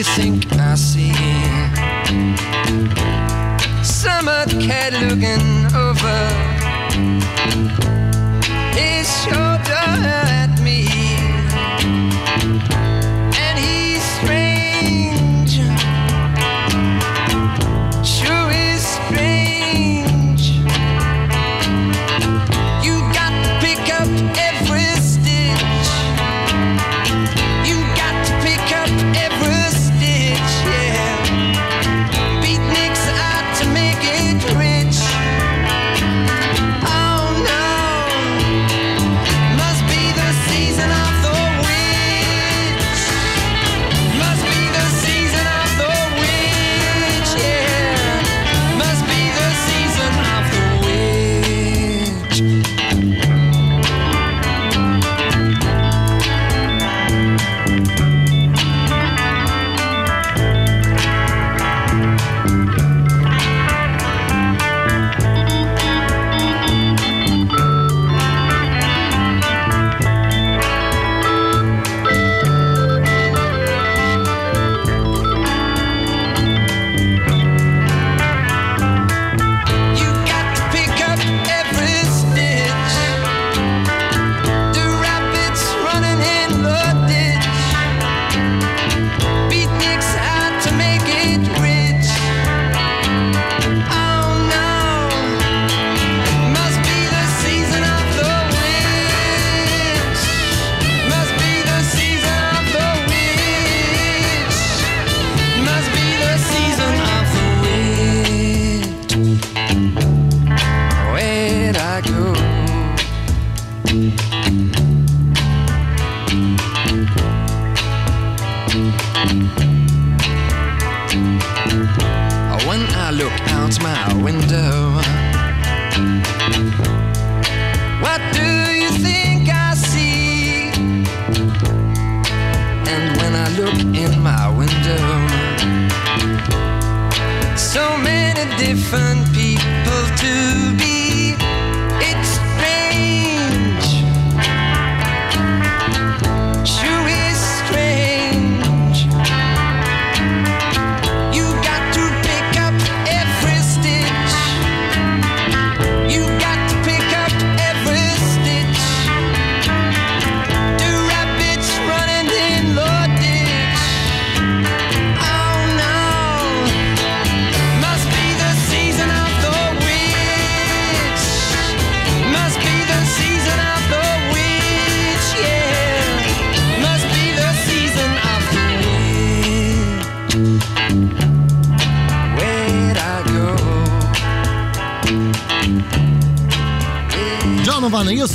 you think I see? Summer cat looking over his shoulder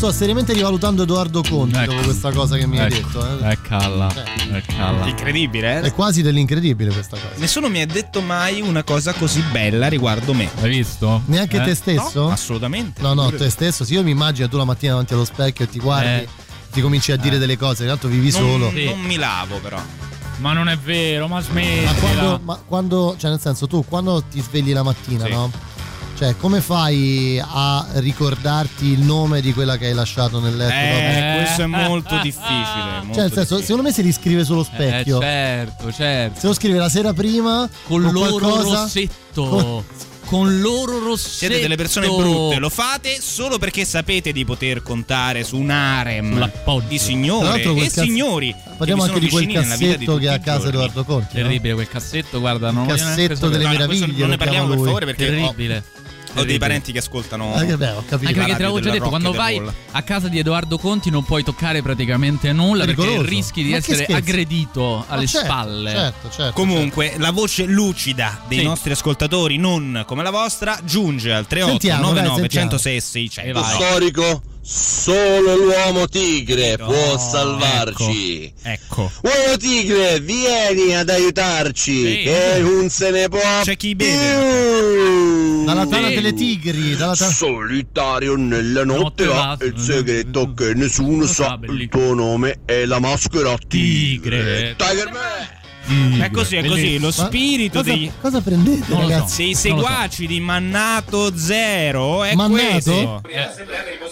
sto seriamente rivalutando Edoardo Conti Ecco. dopo questa cosa che mi hai Ecco, detto. eh. È calla. È calla. Incredibile, È eh? quasi dell'incredibile questa cosa. Nessuno mi ha detto mai una cosa così bella riguardo me. Hai visto? Neanche Eh? te stesso? No, assolutamente. No, no, Pure- te stesso. Se io mi immagino tu la mattina davanti allo specchio e ti guardi, Eh. ti cominci a dire delle cose, tanto vivi non, solo. non mi lavo però. Ma non è vero, ma smetti. Ma quando, ma quando, cioè nel senso, tu quando ti svegli la mattina, Sì. no? Cioè, come fai a ricordarti il nome di quella che hai lasciato nel letto? Eh, questo è Eh. molto difficile. molto Cioè, nel senso, secondo me si riscrive sullo specchio. Eh, certo, certo. Se lo scrive la sera prima Con loro qualcosa- rossetto. con- Con loro rossetto. Siete delle persone brutte, lo fate solo perché sapete di poter contare su un harem di signore e cazzo- signori. Parliamo anche di quel vita di cassetto che ha a casa. Edoardo Conti. no? Terribile quel cassetto, guarda, non Il neanche cassetto delle. No, meraviglie. non ne parliamo per favore perché ho, Terribile. Ho dei parenti che ascoltano. Ah, che bello, ho capito. Anche perché te l'avevo già detto, quando vai a casa di Edoardo Conti non puoi toccare praticamente nulla perché rischi di essere aggredito alle certo, spalle. Certo, certo. Comunque, la voce lucida dei Sì. nostri ascoltatori, non come la vostra, giunge al 38 Sentiamo, dai, 99 sentiamo. 106 600. E vai. Storico, solo l'uomo tigre può Oh, salvarci. Ecco. Uomo tigre, vieni ad aiutarci, Sì. che non se ne può C'è chi beve. Dalla tana Sì. delle tigri, dalla tana... Solitario nella notte Notte va. il segreto che nessuno sa, il tuo nome è la maschera tigre. Tigre. Tiger Man! È così, è così. Lo Ma spirito cosa, degli, cosa prendete, Non so. ragazzi? dei seguaci di Mannato Zero è Mannato? questo.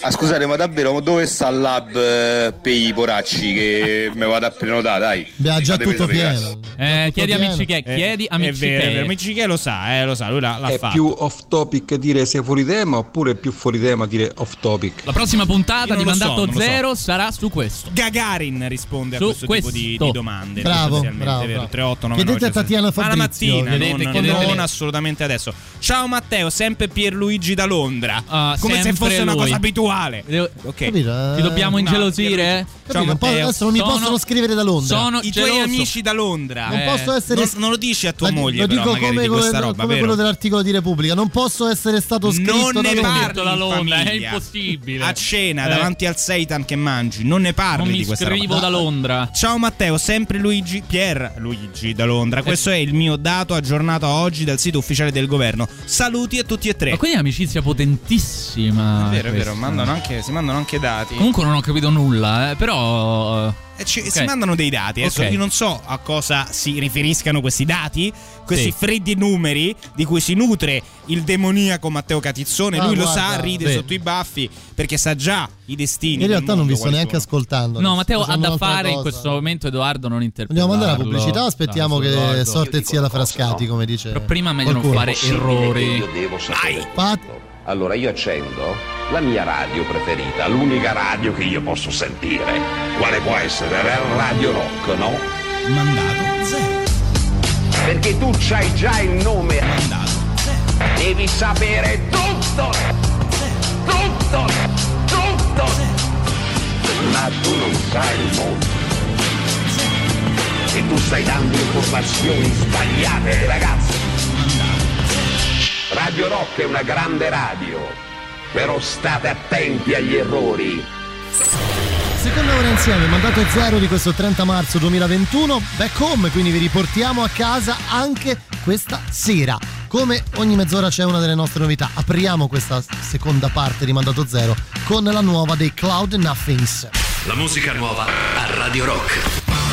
Ah, scusate, ma davvero dove sta il lab eh, per i poracci che mi vado a prenotare? Dai. Abbiamo già tutto pieno. Eh, chiedi a pieno. amici che, Eh, chiedi a È amici vero, è vero. che. Amici che lo sa, eh, lo sa, lui l'ha, l'ha È fatto. più off topic dire sei fuori tema oppure è più fuori tema dire off topic? La prossima puntata di so, Mandato so. Zero sarà su questo. Gagarin risponde Su a questo, tipo di, questo. di domande. Bravo, bravo, è vero? bravo. 38, Chiedete a Tatiana Ma la Fabrizio. mattina, Chiedete, non, chiedete. non assolutamente adesso. Ciao Matteo, sempre Pierluigi da Londra. Ah, Come se fosse una lui. cosa abituale. Devo- Ok. Capito? Ti dobbiamo Eh, ingelosire? non po- Matteo. adesso non mi Sono- possono scrivere da Londra. sono I tuoi geloso. amici da Londra. non eh, posso essere non, non lo dici a tua La- moglie, lo però, dico magari come, di questa quello- roba, come vero? quello dell'articolo di Repubblica. Non posso essere stato scritto non da ne Londra. parli da Londra, è impossibile. A cena, Eh. davanti al seitan che mangi, non ne parli Non mi di questa scrivo roba. da Londra. Ciao Matteo, sempre Luigi Pier Luigi da Londra. Questo è il mio dato aggiornato oggi dal sito ufficiale del governo. Saluti a tutti e tre. Ma quindi è amicizia potentissima. È vero, è vero, mandano anche- si mandano anche dati. Comunque non ho capito nulla, eh, però. Eh, Eh, ci- ok. Si mandano dei dati. Adesso Ok. io non so a cosa si riferiscano questi dati, questi Sì. freddi numeri di cui si nutre il demoniaco Matteo Catizzone. Ah, Lui lo guarda, sa, ride sì. sotto i baffi perché sa già i destini. In realtà non vi sto neanche sono. ascoltando. No, Matteo ha da fare in cosa. questo momento, Edoardo, non interpreta. Andiamo a mandare la pubblicità, aspettiamo che Edoardo. sorte sia la Frascati, come dice. Però prima meglio non qualcuno. fare errori. Io devo sapere. Pat- Allora io accendo la mia radio preferita, l'unica radio che io posso sentire. Quale può essere? La Radio Rock, no? Mandato zero. Perché tu c'hai già il nome. Mandato zero. Devi sapere tutto! Tutto! Tutto! Ma tu non sai il mondo. E tu stai dando informazioni sbagliate ragazzi. Radio Rock è una grande radio, però state attenti agli errori. Seconda ora insieme, mandato zero di questo 30 marzo 2021, back home, quindi vi riportiamo a casa anche questa sera. Come ogni mezz'ora c'è una delle nostre novità, apriamo questa seconda parte di mandato zero con la nuova dei Cloud Nothings. La musica nuova a Radio Rock.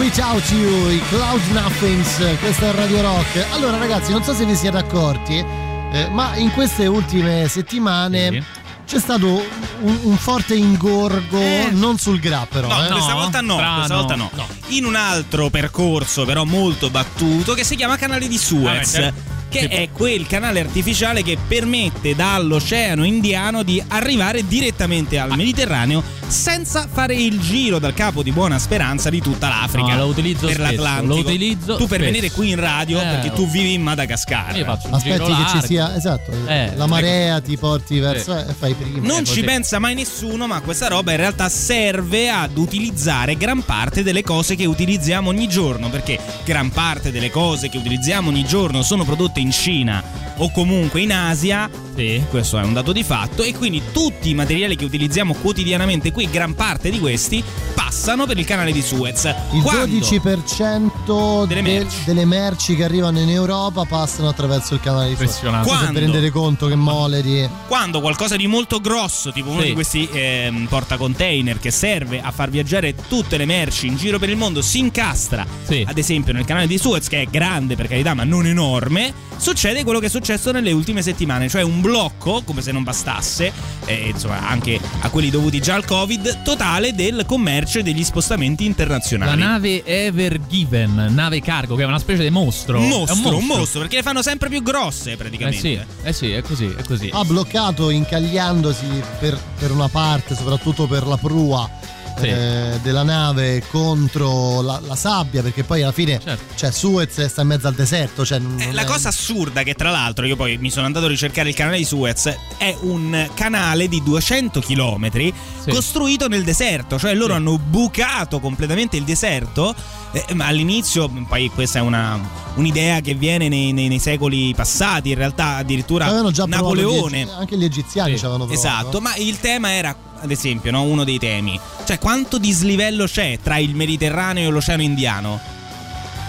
Without You, i Cloud Nothings, questa è Radio Rock. Allora ragazzi, non so se vi siete accorti, eh, ma in queste ultime settimane c'è stato un, un forte ingorgo, non sul gra però. No, eh. questa volta no, questa volta no. In un altro percorso però molto battuto che si chiama Canale di Suez. Ah, beh, Che è quel canale artificiale che permette dall'Oceano Indiano di arrivare direttamente Ah. al Mediterraneo senza fare il giro dal capo di Buona Speranza di tutta l'Africa. No, lo utilizzo per spesso, l'Atlantico. lo utilizzo tu per spesso. venire qui in radio Eh, perché tu vivi in Madagascar. Io faccio un Aspetti che ci sia, esatto, Eh, la marea ti porti verso e fai prima. Non Eh, ci pensa mai nessuno, ma questa roba in realtà serve ad utilizzare gran parte delle cose che utilizziamo ogni giorno, perché gran parte delle cose che utilizziamo ogni giorno sono prodotte in Cina o comunque in Asia. Questo è un dato di fatto e quindi tutti i materiali che utilizziamo quotidianamente qui, gran parte di questi passano per il canale di Suez. Il Quando- 12% Delle del- merci. delle merci che arrivano in Europa passano attraverso il canale di Suez. Quando? rendete conto che mole di... quando qualcosa di molto grosso, tipo uno Sì. di questi ehm, portacontainer che serve a far viaggiare tutte le merci in giro per il mondo, si incastra, ad esempio nel canale di Suez, che è grande per carità, ma non enorme, succede quello che è successo nelle ultime settimane, cioè un blocco, come se non bastasse, eh, insomma anche a quelli dovuti già al Covid, totale del commercio e degli spostamenti La internazionali. nave Ever Given, nave cargo, che è una specie di mostro. Un È mostro, un mostro, perché le fanno sempre più grosse Eh praticamente. sì, eh sì, è così, è così. ha bloccato incagliandosi per, per una parte, soprattutto per la prua Sì. eh, della nave contro la, la sabbia, perché poi alla fine cioè, Suez sta in mezzo al deserto. Cioè, Eh, La è- cosa assurda che tra l'altro io poi mi sono andato a ricercare il canale di Suez è un canale di 200 km costruito nel deserto, cioè loro hanno bucato completamente il deserto, eh, ma all'inizio poi questa è una, un'idea che viene nei, nei- nei secoli passati, in realtà addirittura gli Napoleone. Egi- anche gli egiziani ci avevano provato. Esatto, ma il tema era, ad esempio, no, uno dei temi. Cioè, quanto dislivello c'è tra il Mediterraneo e l'Oceano Indiano?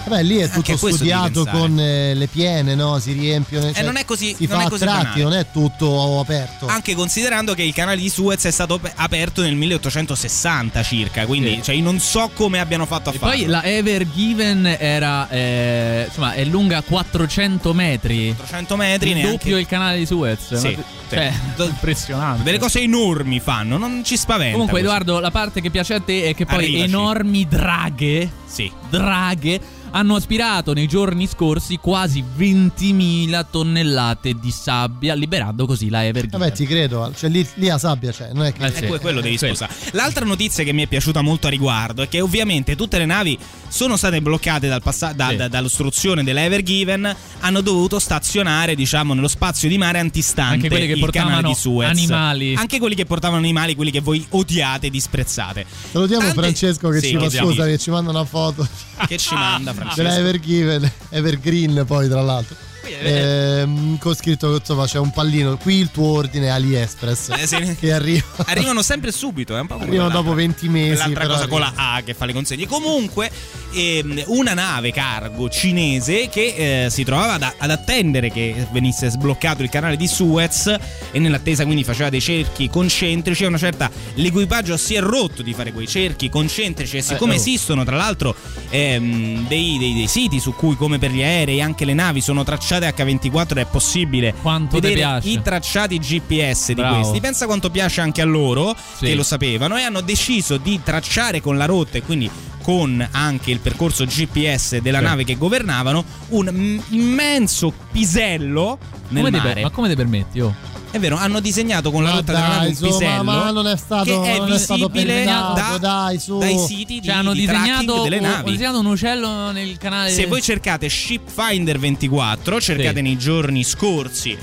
Vabbè, lì è tutto studiato con eh, le piene, no? Si riempiono. cioè, non è così- Si non fa è a così tratti, banale. non è tutto aperto. Anche considerando che il canale di Suez è stato ap- aperto nel 1860 circa, quindi cioè, io non so come abbiano fatto a E farlo. poi la Ever Given era, eh, insomma, è lunga 400 metri. 400 metri, il neanche- doppio il canale di Suez. Sì, Ma- cioè, impressionante. Delle cose enormi fanno, non ci spaventa. Comunque, questo. Edoardo, la parte che piace a te è che poi Arrivaci. enormi draghe, sì. draghe hanno aspirato nei giorni scorsi quasi 20.000 tonnellate di sabbia, liberando così la Ever Given. Vabbè, ti credo, cioè, lì, lì la sabbia c'è, non è che. Eh, que- quello devi sposare. L'altra notizia che mi è piaciuta molto a riguardo è che ovviamente tutte le navi sono state bloccate dal passa- da- da- dall'ostruzione dell'Ever Given, hanno dovuto stazionare, diciamo, nello spazio di mare antistante Anche quelli che portavano di Suez. animali. Anche quelli che portavano animali, quelli che voi odiate e disprezzate. Salutiamo Tante- Francesco che Sì, ci fa scusa che ci manda una foto Che ci manda Francesco? Della Evergiven, Evergreen poi tra l'altro. Ehm, con scritto che insomma c'è un pallino. Qui il tuo ordine è AliExpress Eh, sì. che arriva. Arrivano sempre subito, è un po' Arrivano dopo 20 mesi. L'altra cosa con arriva. la A che fa le consegne. Comunque, ehm, una nave cargo cinese che eh, si trovava ad, ad attendere che venisse sbloccato il canale di Suez e nell'attesa quindi faceva dei cerchi concentrici. Una certa l'equipaggio si è rotto di fare quei cerchi concentrici e siccome oh. esistono tra l'altro ehm, dei, dei- dei siti su cui come per gli aerei anche le navi sono tracciate H24 è possibile Quanto vedere piace. i tracciati GPS di Bravo. questi. Pensa quanto piace anche a loro, Sì. che lo sapevano, e hanno deciso di tracciare con la rotta e quindi con anche il percorso GPS della Sì. nave che governavano un mm, immenso pisello nel Come mare. ma come ti permetti? Oh? È vero, hanno disegnato con la Ma rotta della dai, nave un pisello ma non è stato- che è non è stato visibile pensato, da- dai, dai siti di, Cioè, hanno di disegnato, delle navi. hanno disegnato un uccello nel canale. Se voi cercate Shipfinder 24, cercate Sì. nei giorni scorsi,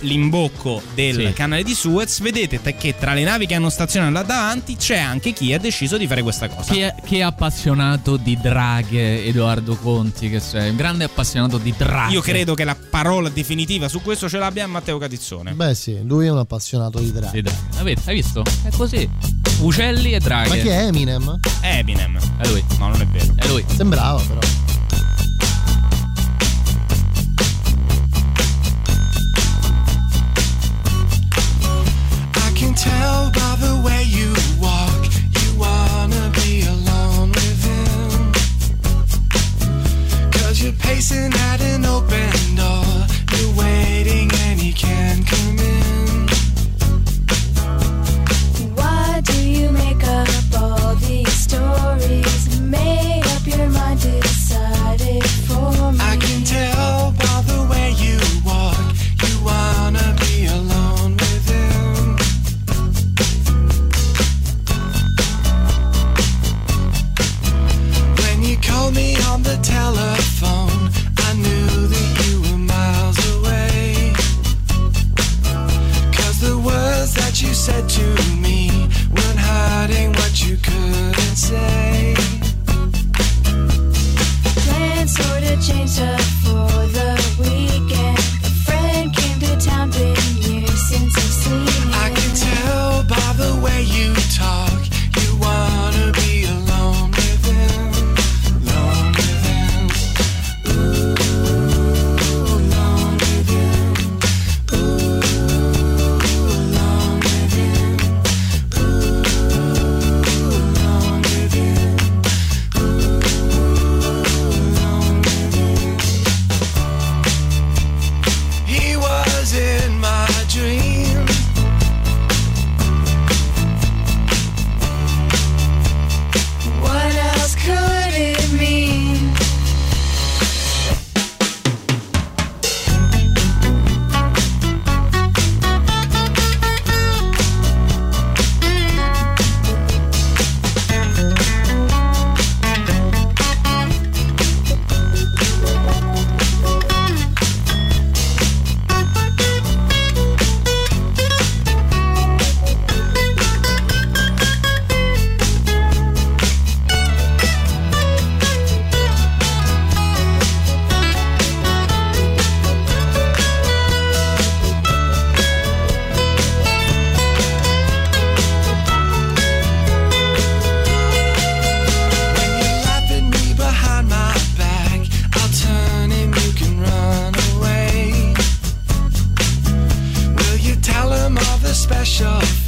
l'imbocco del Sì. canale di Suez, vedete te- che tra le navi che hanno stazionato là davanti c'è anche chi ha deciso di fare questa cosa. Che, che appassionato di draghe, Edoardo Conti, che sei un grande appassionato di draghe. Io credo che la parola definitiva su questo ce l'abbia Matteo Catizzone. Beh, sì, lui è un appassionato di draghi. Di draghe. Avete- Hai visto? È così. Uccelli e draghe. Ma chi è Eminem? Eminem. È lui. No, non è vero. È lui. Sembrava però. I can tell by the way you walk, Pacing at an open door. You're waiting and he can't come in. Why do you make up all these stories? Maybe special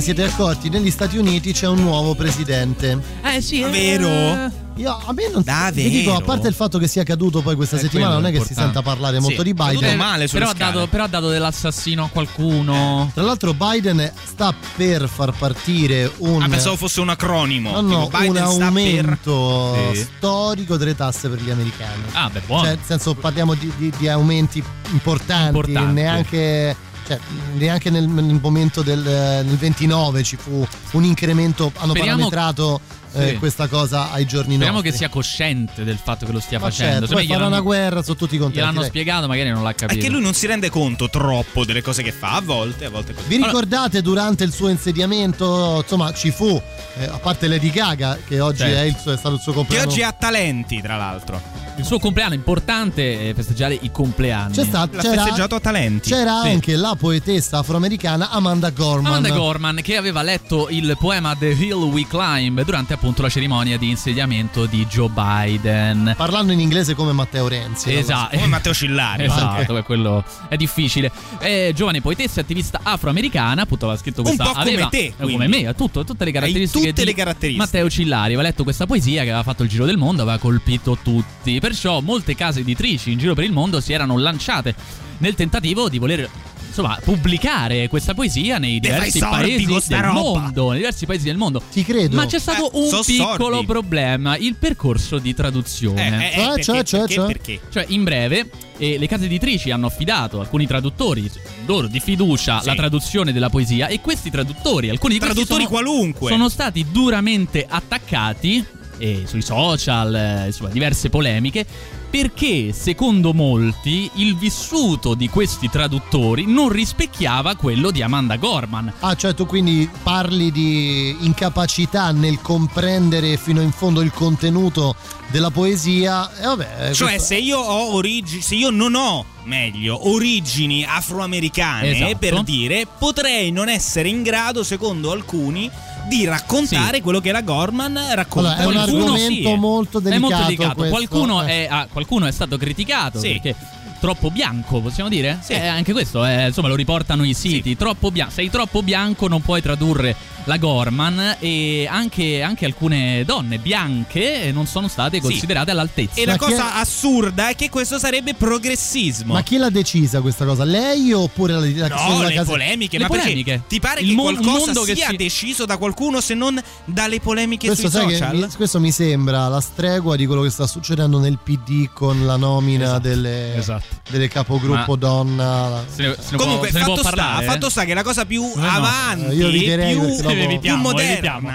ne siete accorti, negli Stati Uniti c'è un nuovo presidente. Eh sì, è vero? Io, a me non Davvero? vi dico, a parte il fatto che sia caduto poi questa Eh, settimana, quello non è è che si importante. senta parlare molto Sì, di Biden. male però ha, dato, però ha dato dell'assassino a qualcuno. Tra l'altro Biden sta per far partire un Ah, pensavo fosse un acronimo. No, no, un aumento per- storico delle tasse per gli americani. Ah, beh, buono. Cioè, nel senso, parliamo di, di- di aumenti importanti, Importanti. neanche. Cioè, neanche nel, nel momento del nel 29 ci fu un incremento, hanno Speriamo- parametrato eh, Sì. questa cosa ai giorni Speriamo nostri. che sia cosciente del fatto che lo stia Ma facendo. certo, poi farà una guerra, sono tutti contenti. Gliel'hanno dai. spiegato, magari non l'ha capito. È che lui non si rende conto troppo delle cose che fa, a volte, a volte così. Vi ricordate durante il suo insediamento, insomma, ci fu, eh, a parte Lady Gaga, che oggi Certo. è, il suo- è stato il suo Che compleanno. oggi ha talenti, tra l'altro. Il suo compleanno importante è festeggiare i compleanni. C'è stato, L'ha c'era, festeggiato a talenti. c'era Sì. anche la poetessa afroamericana Amanda Gorman. Amanda Gorman che aveva letto il poema The Hill We Climb durante appunto la cerimonia di insediamento di Joe Biden. Parlando in inglese come Matteo Renzi. Esatto. Come Matteo Cillari. Esatto, beh, quello è difficile. È giovane poetessa e attivista afroamericana, appunto aveva scritto questa po' come aveva, te, eh, quindi. come me, ha tutto, tutte le caratteristiche tutte le caratteristiche. Matteo Cillari, aveva letto questa poesia che aveva fatto il giro del mondo, aveva colpito tutti. Perciò molte case editrici in giro per il mondo si erano lanciate nel tentativo di voler insomma, pubblicare questa poesia nei diversi paesi del roba. mondo, nei diversi paesi del mondo. Ti credo. Ma c'è stato Eh, un so piccolo sordi. problema, il percorso di traduzione. Eh, eh, eh, perché, cioè, cioè, perché, cioè. perché? Cioè, in breve, eh, le case editrici hanno affidato alcuni traduttori loro di fiducia Sì. la traduzione della poesia e questi traduttori, alcuni di questi Traduttori sono, qualunque. sono stati duramente attaccati eh, sui social, eh, insomma, diverse polemiche. Perché, secondo molti, il vissuto di questi traduttori non rispecchiava quello di Amanda Gorman. Ah, cioè tu quindi parli di incapacità nel comprendere fino in fondo il contenuto della poesia. E vabbè, Cioè, questo- se io ho origini, se io non ho, meglio, origini afroamericane, Esatto. per dire, potrei non essere in grado, secondo alcuni, di raccontare Sì. quello che la Gorman racconta. Allora, è un argomento sì, eh. molto È delicato. molto delicato. questo. Qualcuno, Eh. è, ah, qualcuno è stato criticato Sì. perché troppo bianco, possiamo dire? Sì. anche questo, eh, insomma, lo riportano i siti. Troppo bianco. Sei troppo bianco, non puoi tradurre la Gorman. E anche, anche alcune donne bianche non sono state considerate all'altezza. E la Ma chi cosa assurda è che questo sarebbe progressismo. Ma chi l'ha decisa questa cosa? Lei oppure la, la, No, la le casa- polemiche, Le ma perché polemiche. ti pare Il che qualcosa mondo che sia si- deciso da qualcuno se non dalle polemiche Questo, sui sai che social? mi, questo mi sembra la stregua di quello che sta succedendo nel PD con la nomina Esatto, delle, esatto. Delle capogruppo Ma- donna. Se ne, se ne Comunque, può, se fatto, sta, parlare. fatto sta che la cosa più no. avanti, Eh, io più, più Evitiamo, moderna, evitiamo.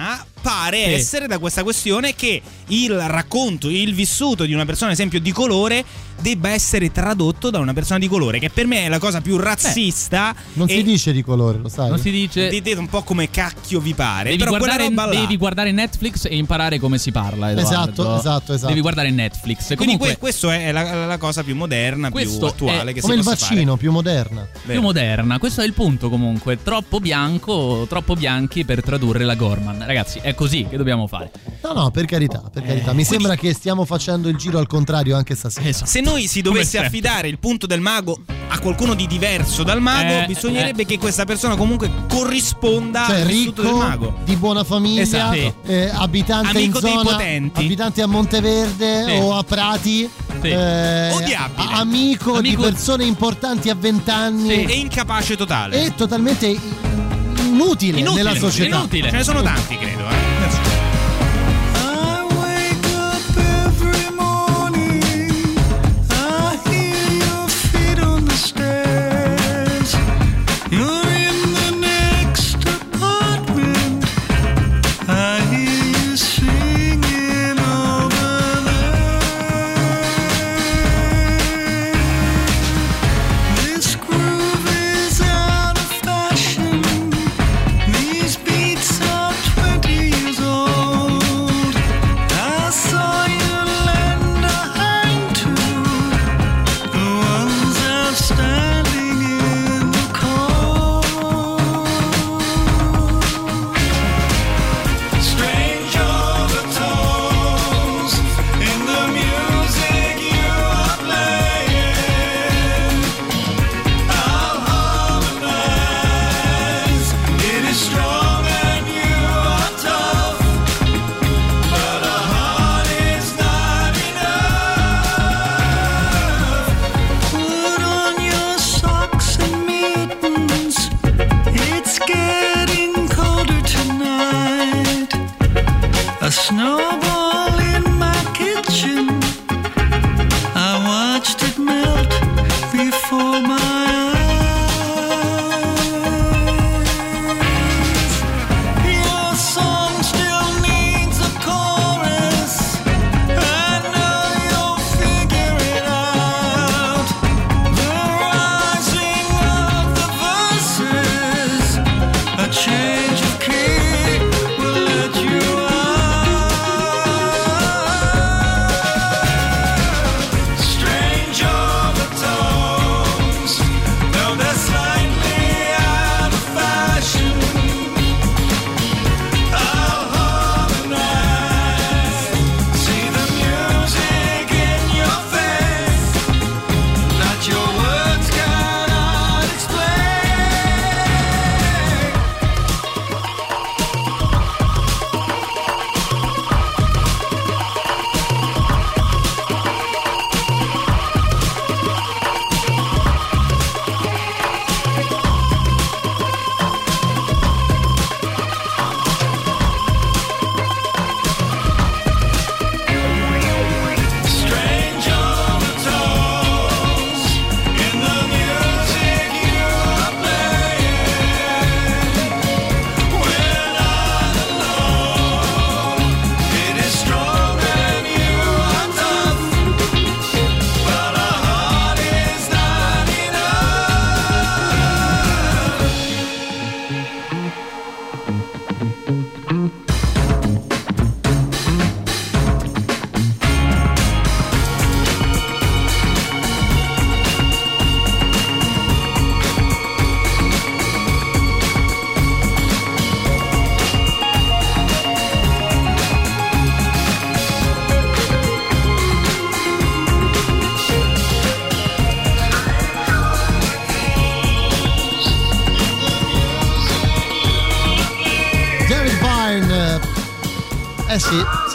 Pare Sì. essere da questa questione che il racconto, il vissuto di una persona, ad esempio, di colore, debba essere tradotto da una persona di colore, che per me è la cosa più razzista. Non si dice di colore, lo sai? Non si dice. Dite un po' come cacchio vi pare. Devi guardare, devi guardare Netflix e imparare come si parla. Edoardo. Esatto, esatto, esatto. Devi guardare Netflix. Quindi Comunque, que- questo è la, la cosa più moderna, più attuale è che Come si il vaccino, più moderna. più moderna. Questo è il punto comunque. Troppo bianco, troppo bianchi per tradurre la Gorman. Ragazzi, è così che dobbiamo fare. No, no, per carità, per carità. Mi sembra che stiamo facendo il giro al contrario anche stasera. Esatto. Se noi si dovesse affidare il punto del mago a qualcuno di diverso dal mago, Eh, bisognerebbe che questa persona comunque corrisponda Cioè, al vissuto del ricco, mago. di buona famiglia, Esatto. eh, abitante Amico in dei zona, potenti. abitante a Monteverde Sì. o a Prati, Sì. eh, Odiabile. a- amico, di Amico- persone importanti a 20 anni E incapace totale. e totalmente inutile, Inutile, nella società. inutile. Ce ne sono tanti, credo. eh.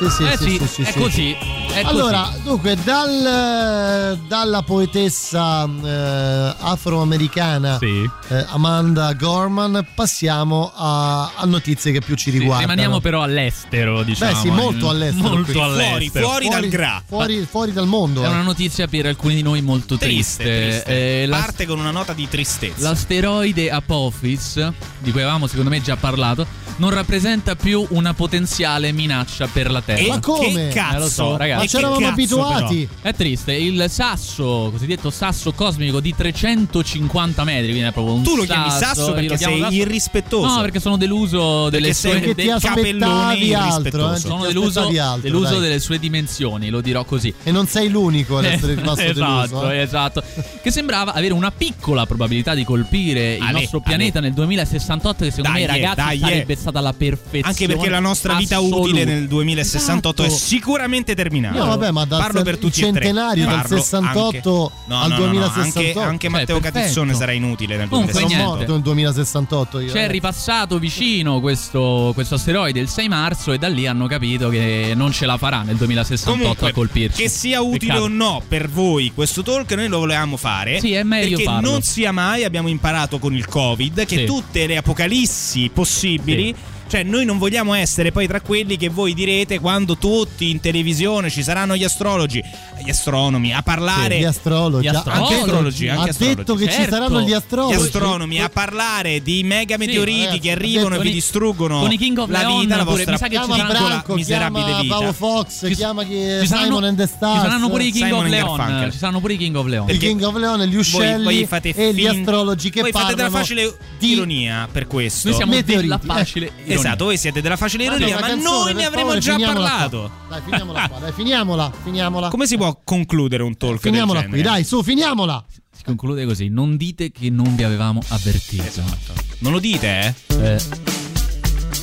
Sì, sì, sì, Eh sì, sì, sì, sì, è sì. così. È allora, così. dunque, dal- dalla poetessa eh, afroamericana Sì. eh, Amanda Gorman passiamo a, a notizie che più ci Sì, riguardano. rimaniamo però all'estero, diciamo. Beh, sì, molto in- all'estero. Molto qui. all'estero. Fuori, fuori dal mondo. È eh. una notizia per alcuni di noi molto Triste, triste. triste. Eh, la- Parte con una nota di tristezza. L'asteroide Apophis, di cui avevamo secondo me già parlato, non rappresenta più una potenziale minaccia per la Terra. E Ma come? che Eh, lo so, cazzo? ragazzi. Ma ci eravamo cazzo, abituati. però? È triste. Il sasso, cosiddetto sasso cosmico di 350 metri, quindi è proprio un Tu lo chiami sasso perché sei sasso. irrispettoso. No, perché sono deluso delle sue aspettavi capelloni altro, eh, Sono deluso, altro, deluso delle sue dimensioni, lo dirò così. E non sei l'unico ad essere rimasto esatto, deluso. eh. esatto. Che sembrava avere una piccola probabilità di colpire il nostro pianeta nel 2068, che secondo Dai, me, ragazzi, dai, sarebbe eh. Stata la perfezione. Anche perché la nostra vita assoluta. utile nel 2068 Esatto. è sicuramente terminata. No, vabbè, ma dal Parlo per tutti tre. centenario dal Parlo 68 anche- no, al no, no, no, 2068. Anche, anche Matteo Cioè, perfetto. Catizzone sarà inutile nel Comunque, Sono 2068. morto nel 2068 io. C'è eh. ripassato vicino questo, questo asteroide il 6 marzo e da lì hanno capito che non ce la farà nel 2068 Comunque, a colpirci. che sia utile Peccato. o no per voi questo talk, noi lo volevamo fare. Sì, è meglio Perché farlo. non sia mai abbiamo imparato con il Covid che Sì. tutte le apocalissi possibili. Cioè, noi non vogliamo essere poi tra quelli che voi direte quando tutti in televisione ci saranno gli astrologi, gli astronomi a parlare. Sì, gli astrologi. Gli Anche- astrologi, ha anche astrologi. detto che ci Certo. saranno gli astrologi. Gli astronomi a parlare di mega meteoriti ragazzi, che ha arrivano detto e vi i- distruggono con i King of la Leon vita, la pure, vostra mi sa che ci Branco, miserabile chiama vita. Paolo Fox, chiama chi Ci Simon saranno, and the ci Stars. saranno pure i King Simon of Leon. Garfunkel. Ci saranno pure i King of Leon. il King of Leon, gli Voi, uccelli voi fate e gli astrologi che voi fate della parlano facile di ironia per questo. Noi siamo Meteoriti. della facile ironia. Esatto, voi siete della facile ironia, ma canzone, noi ne avremo favore, già parlato. qua. Dai, finiamola qua, dai, finiamola, finiamola. Come si può concludere un talk Finiamola del qui, dai, su, finiamola. Si conclude così: non dite che non vi avevamo avvertito. Esatto. Non lo dite, eh? Eh,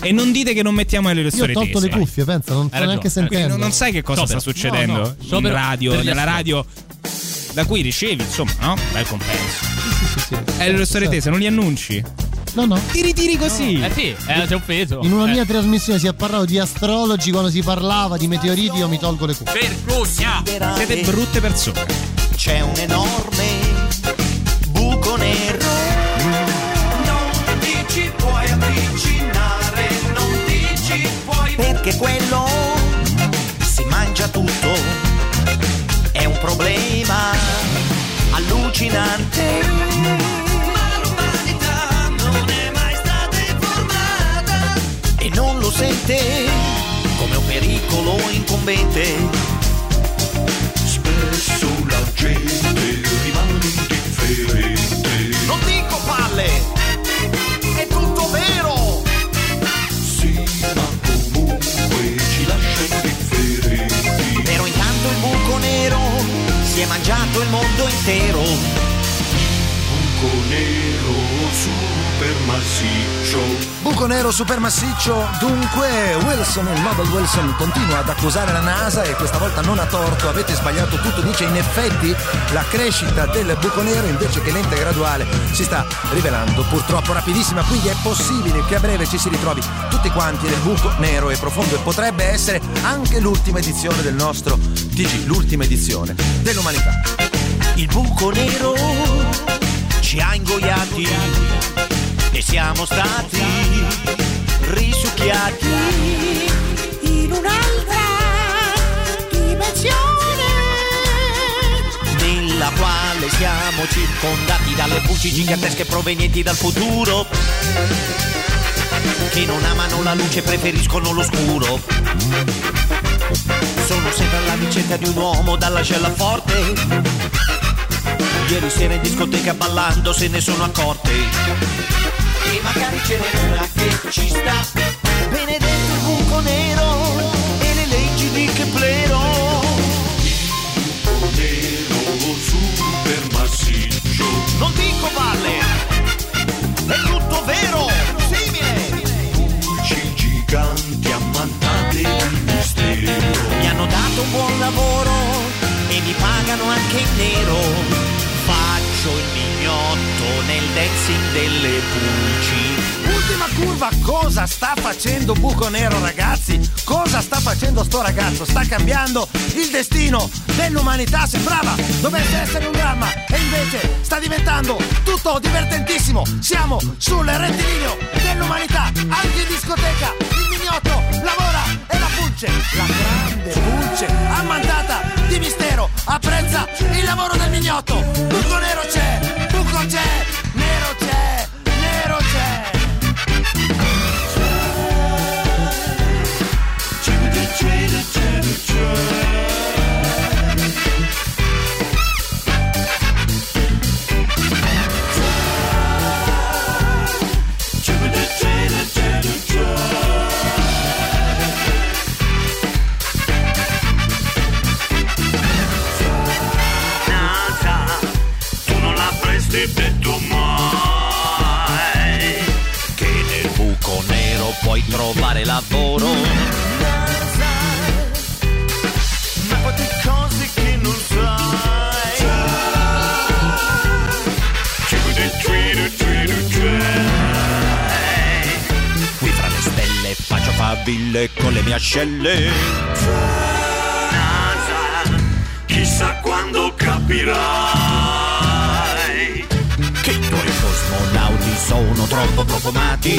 E non dite che non mettiamo le Io ho storie tolto le cuffie, pensa, non sto neanche ragione. sentendo. Non, non sai che cosa Sciopero. sta succedendo No, no. in radio, nella radio da cui ricevi, insomma, no? Bel compenso. Sì, sì, sì. E le storie Certo. tese non li annunci? No, no. Ti ritiri così. eh sì, eh, è offeso. In una Eh. mia trasmissione si è parlato di astrologi, quando si parlava di meteoriti io mi tolgo le cuffie. Vergogna! Siete brutte persone. C'è un enorme buco nero. Non ti ci puoi avvicinare, non ti ci puoi. Perché quello si mangia tutto. È un problema allucinante. Lo sente come un pericolo incombente. Spesso la gente rimane indifferente. Non dico palle, è tutto vero. Sì, ma comunque ci lascia indifferenti. Però intanto il buco nero si è mangiato il mondo intero. Buco nero super massiccio. Buco nero supermassiccio, dunque Wilson, il Nobel Wilson, continua ad accusare la NASA e questa volta non ha torto, avete sbagliato tutto, dice in effetti la crescita del buco nero invece che lenta e graduale si sta rivelando purtroppo rapidissima, quindi è possibile che a breve ci si ritrovi tutti quanti nel buco nero e profondo e potrebbe essere anche l'ultima edizione del nostro TG, l'ultima edizione dell'umanità. Il buco nero ci ha ingoiati. E siamo stati risucchiati. In un'altra dimensione. Nella quale siamo circondati dalle voci gigantesche provenienti dal futuro che non amano la luce preferiscono l'oscuro. Sono sempre alla ricerca di un uomo dalla cella forte Ieri sera in discoteca ballando se ne sono accorte. E magari ce n'è una che ci sta. Bene dentro il buco nero E le leggi di Keplero Nero super massiccio. Non dico valle È tutto vero Simile Luci giganti ammantate di mistero. Mi hanno dato un buon lavoro E mi pagano anche in nero Faccio il Lotto nel dancing delle pulci. Ultima curva, cosa sta facendo Buco Nero ragazzi? Cosa sta facendo sto ragazzo? Sta cambiando il destino dell'umanità, sembrava dovesse essere un dramma e invece sta diventando tutto divertentissimo. Siamo sul rettilineo dell'umanità, anche in discoteca, il mignotto lavora e la pulce, la grande pulce ammantata di mistero, apprezza il lavoro del mignotto. Buco Nero c'è, Buco c'è, puoi trovare lavoro. Ma quante cose che non sai Qui fra le stelle faccio faville con le mie ascelle. NASA, chissà quando capirai cosmonauti sono troppo profumati.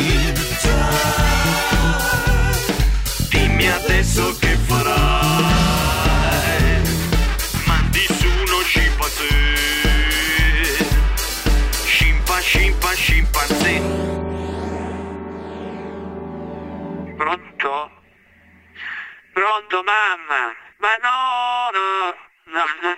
Dimmi adesso che farai Mandi su uno scimpanzé Scimpa, scimpa, scimpanzé Pronto? Pronto mamma? Ma no, no, no.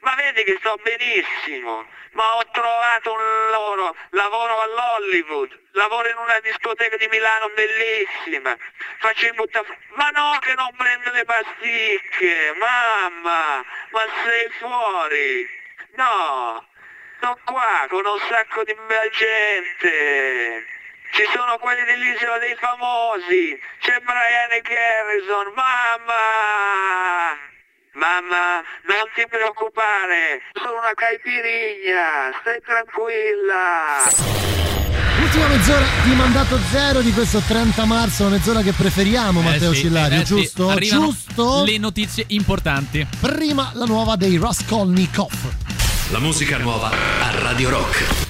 Ma vedi che sto benissimo. Ma ho trovato un lavoro, lavoro all'Hollywood, lavoro in una discoteca di Milano bellissima. Faccio in butta... Ma no che non prendo le pasticche, mamma, ma sei fuori. No, sono qua con un sacco di bella gente. Ci sono quelli dell'isola dei famosi. C'è Brian Garrison. Mamma! Mamma, non ti preoccupare. Sono una caipirinha. Stai tranquilla. Ultima mezz'ora di mandato zero di questo 30 marzo, una mezz'ora che preferiamo, Matteo Eh sì, Cillario, eh sì, giusto? arrivano Giusto? Le notizie importanti. Prima la nuova dei Raskolnikov. La musica nuova a Radio Rock.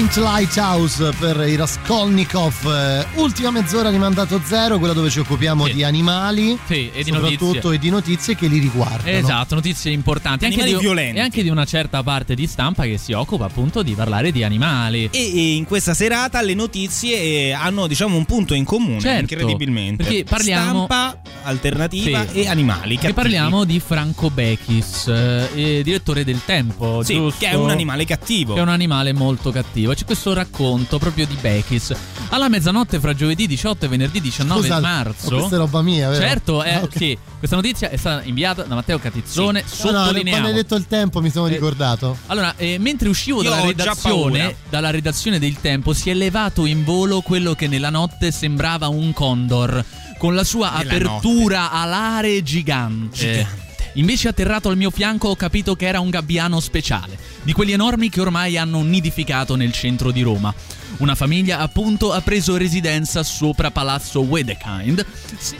Point Lighthouse per i Raskolnikov. Eh, Ultima mezz'ora di mandato zero, quella dove ci occupiamo di animali. Sì, e di soprattutto notizie. e di notizie che li riguardano. Esatto, notizie importanti. Anche di, violenti. E anche di una certa parte di stampa che si occupa appunto di parlare di animali. E, e in questa serata le notizie eh, hanno diciamo un punto in comune, Certo, incredibilmente. perché parliamo- Stampa, alternativa Sì. e animali. Che cattivi. parliamo di Franco Bechis, eh, direttore del Tempo, Sì, giusto? che è un animale cattivo. Che è un animale molto cattivo. C'è questo racconto proprio di Bechis. Alla mezzanotte fra giovedì 18 e venerdì 19 Scusa, marzo. ma questa è roba mia, vero? Certo, eh, Ah, ok. sì, questa notizia è stata inviata da Matteo Catizzone. No, no, Sottolineamo. quando hai detto il tempo mi sono ricordato. Allora, eh, mentre uscivo dalla redazione, dalla redazione del Tempo, si è levato in volo quello che nella notte sembrava un condor, con la sua Nella apertura alare gigante. Invece atterrato al mio fianco ho capito che era un gabbiano speciale, di quelli enormi che ormai hanno nidificato nel centro di Roma. Una famiglia appunto ha preso residenza sopra Palazzo Wedekind. Sì.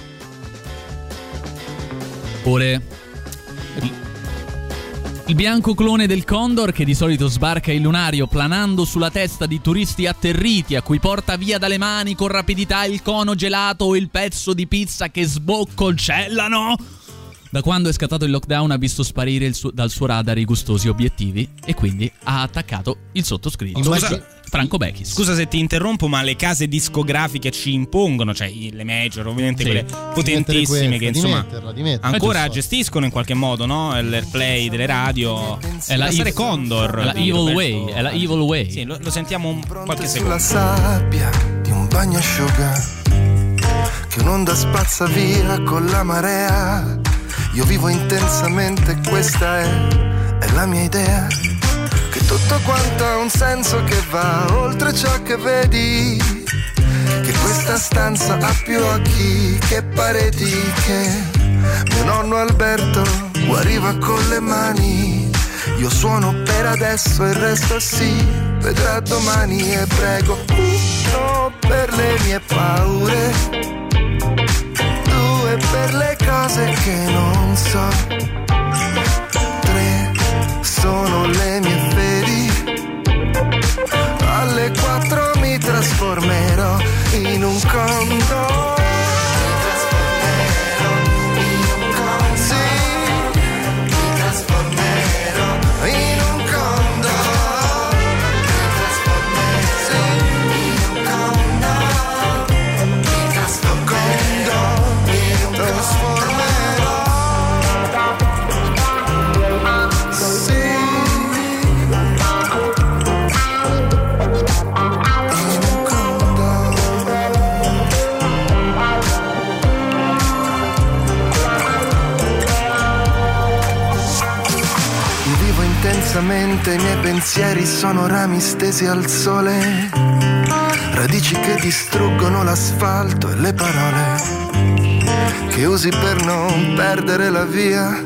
Ore il bianco clone del Condor che di solito sbarca il lunario planando sulla testa di turisti atterriti a cui porta via dalle mani con rapidità il cono gelato o il pezzo di pizza che sboccolcellano. Da quando è scattato il lockdown ha visto sparire il suo- dal suo radar i gustosi obiettivi e quindi ha attaccato il sottoscritto. Scusa- Franco Bechis. Scusa se ti interrompo, ma le case discografiche ci impongono, cioè le major, ovviamente Sì. quelle potentissime Di che insomma metterla, di metterla. ancora Eh, gestiscono in qualche modo no? l'airplay delle radio. È la la Condor. è la Evil Way, è la Evil Way. Sì, lo, lo sentiamo un qualche sulla secondo. sabbia di un bagnasciuga che un'onda spazza via con la marea. Io vivo intensamente, questa è, è la mia idea. Che tutto quanto ha un senso che va oltre ciò che vedi. Che questa stanza ha più occhi che pareti. Che mio nonno Alberto guariva con le mani. Io suono per adesso il resto si vedrà domani e prego uno per le mie paure, due per le cose che non so, tre sono le mie fedi, alle quattro mi trasformerò in un condor. Pensieri sono rami stesi al sole, radici che distruggono l'asfalto e le parole che usi per non perdere la via.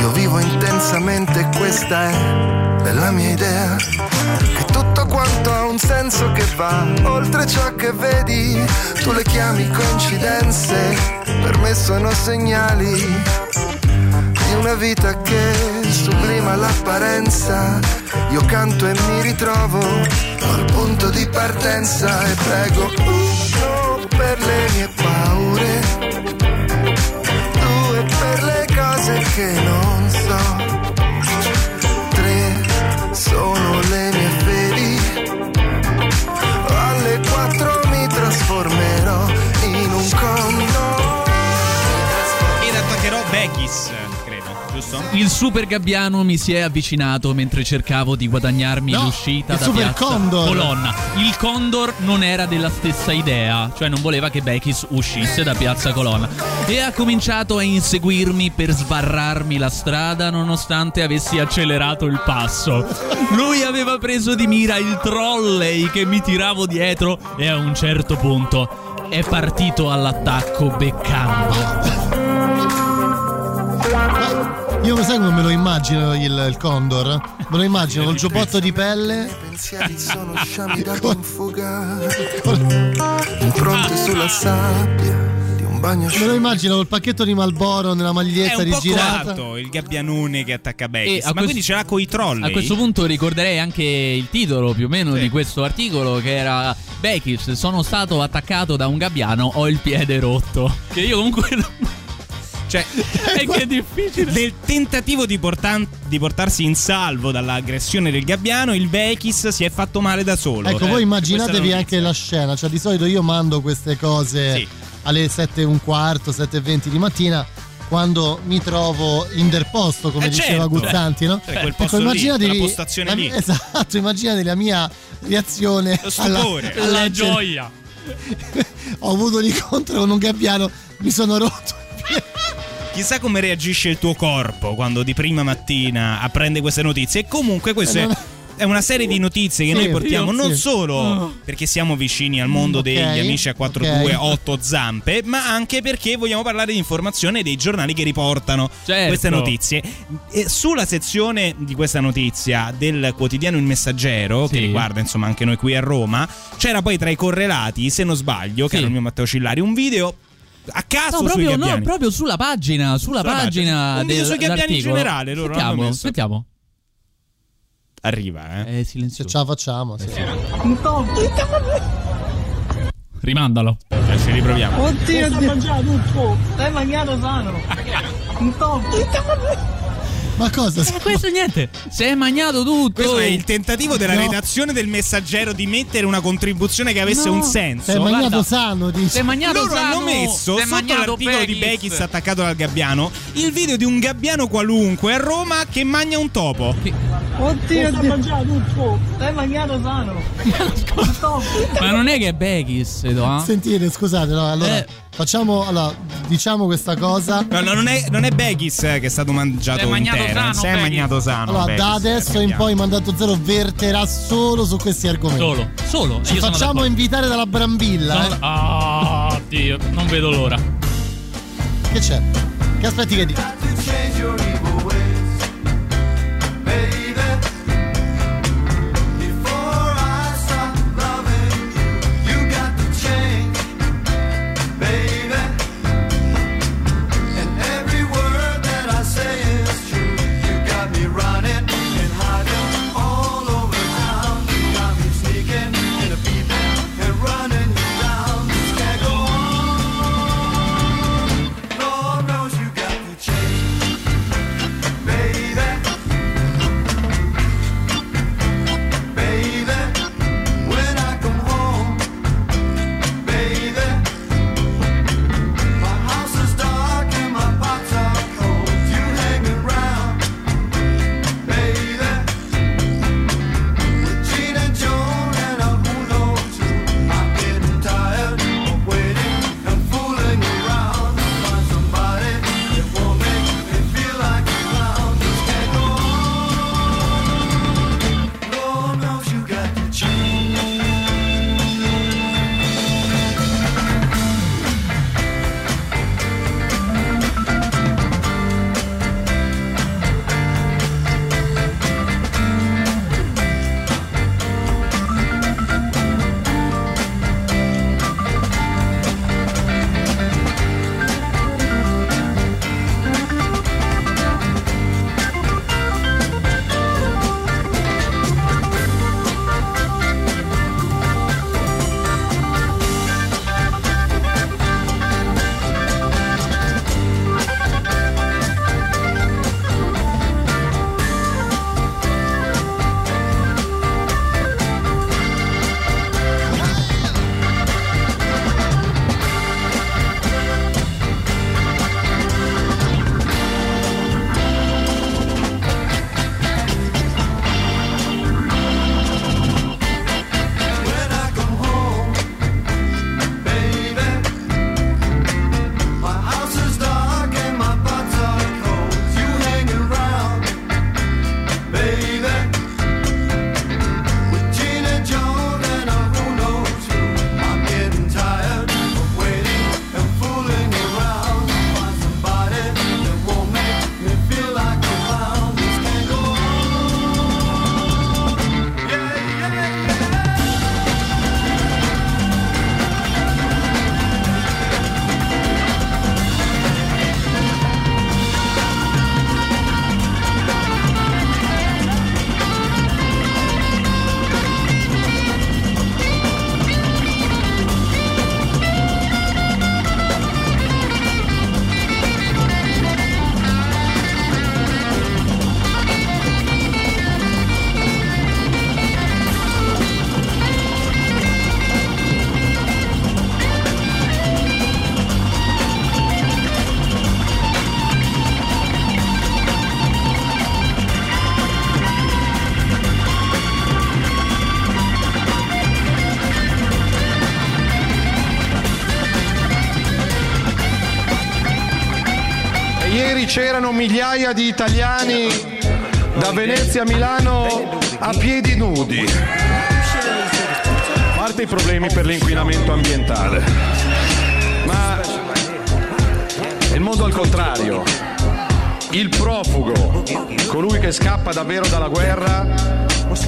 Io vivo intensamente, questa è, la mia idea, che tutto quanto ha un senso che va oltre ciò che vedi. Tu le chiami coincidenze, per me sono segnali una vita che sublima l'apparenza. Io canto e mi ritrovo al punto di partenza e prego uno per le mie paure, due per le cose che non so, tre sono le mie giusto? Il super gabbiano mi si è avvicinato mentre cercavo di guadagnarmi No, l'uscita il da super piazza Condor. Colonna. Il Condor non era della stessa idea, cioè non voleva che Bechis uscisse da piazza Colonna e ha cominciato a inseguirmi per sbarrarmi la strada nonostante avessi accelerato il passo. Lui aveva preso di mira il trolley che mi tiravo dietro e a un certo punto è partito all'attacco beccando. Io sai come me lo immagino il, il Condor? Me lo immagino col giubbotto di pelle. pensieri sono sciami da impronte sulla sabbia di un bagno Me lo immagino col pacchetto di Malboro nella È maglietta un po' rigirata. coatto il gabbianone che attacca Beckis. E a Ma questo- quindi ce l'ha coi trolley? A questo punto ricorderei anche il titolo più o meno di questo articolo che era Bekis, sono stato attaccato da un gabbiano, ho il piede rotto. Che io comunque Cioè, è che è difficile. Nel tentativo di, portan- di portarsi in salvo dall'aggressione del gabbiano, il Vekis si è fatto male da solo. Ecco, Eh, voi immaginatevi la anche la scena, cioè di solito io mando queste cose alle 7 e un quarto, 7 e 20 di mattina quando mi trovo interposto, come Eh, diceva certo. Cioè, no? Cioè, quel posto lì, quella postazione la lì. mia- Esatto, immaginate la mia reazione Lo stupore. alla, alla La leggere- gioia. Ho avuto un incontro con un gabbiano, mi sono rotto. Chissà come reagisce il tuo corpo quando di prima mattina apprende queste notizie. E comunque questa Eh, è- non- è una serie di notizie che Sì, noi portiamo io non sì. solo Oh. perché siamo vicini al mondo Mm, ok, degli amici a 4-2 ok. 8 zampe, ma anche perché vogliamo parlare di informazione dei giornali che riportano Certo. queste notizie. E sulla sezione di questa notizia del quotidiano Il Messaggero, che Sì. riguarda insomma anche noi qui a Roma, c'era poi tra i correlati, se non sbaglio, che era il mio Matteo Cillari, un video a caso No, sui proprio, no, proprio sulla pagina, sulla, Sulla pagina, pagina. Un video del- sui gabbiani in generale, loro messo. sentiamo. Arriva, eh. È silenzioso. Ce la facciamo, sì. Rimandalo. Eh, ci riproviamo. Oddio, stai mangiando tutto. Stai mangiando sano. Un top. Ma cosa? Eh, questo niente. Si è magnato tutto. Questo è il tentativo della No. redazione del messaggero di mettere una contribuzione che avesse No. un senso. Sei magnato Guarda, sano, dici. Si è magnato Loro hanno sano, messo si è sotto l'articolo di Bekis. Bekis attaccato dal gabbiano il video di un gabbiano qualunque a Roma che magna un topo. Oddio, stai mangiando tutto. Stai mangiando sano. Un. Ma non è che è Bekis, no? Sentite, scusate, no, allora Eh. Facciamo, allora, diciamo questa cosa. No, no, non è, non è Bekis eh, che è stato mangiato è intero, sano, si è Bekis. magnato sano. Allora, Bekis, da adesso in poi Mandato Zero verterà solo su questi argomenti. Solo, solo. Ci facciamo invitare dalla Brambilla. Sono- eh. Ah, Dio, non vedo l'ora. Che c'è? Che aspetti che dica? Migliaia di italiani da Venezia a Milano a piedi nudi. A parte i problemi per l'inquinamento ambientale. Ma è il mondo al contrario. Il profugo, colui che scappa davvero dalla guerra,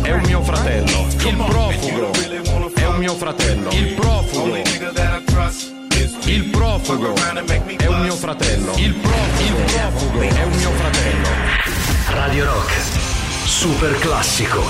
è un mio fratello. Il profugo è un mio fratello. Il profugo. Il profugo è un mio fratello. Il profugo, è un mio fratello. Radio Rock, super classico.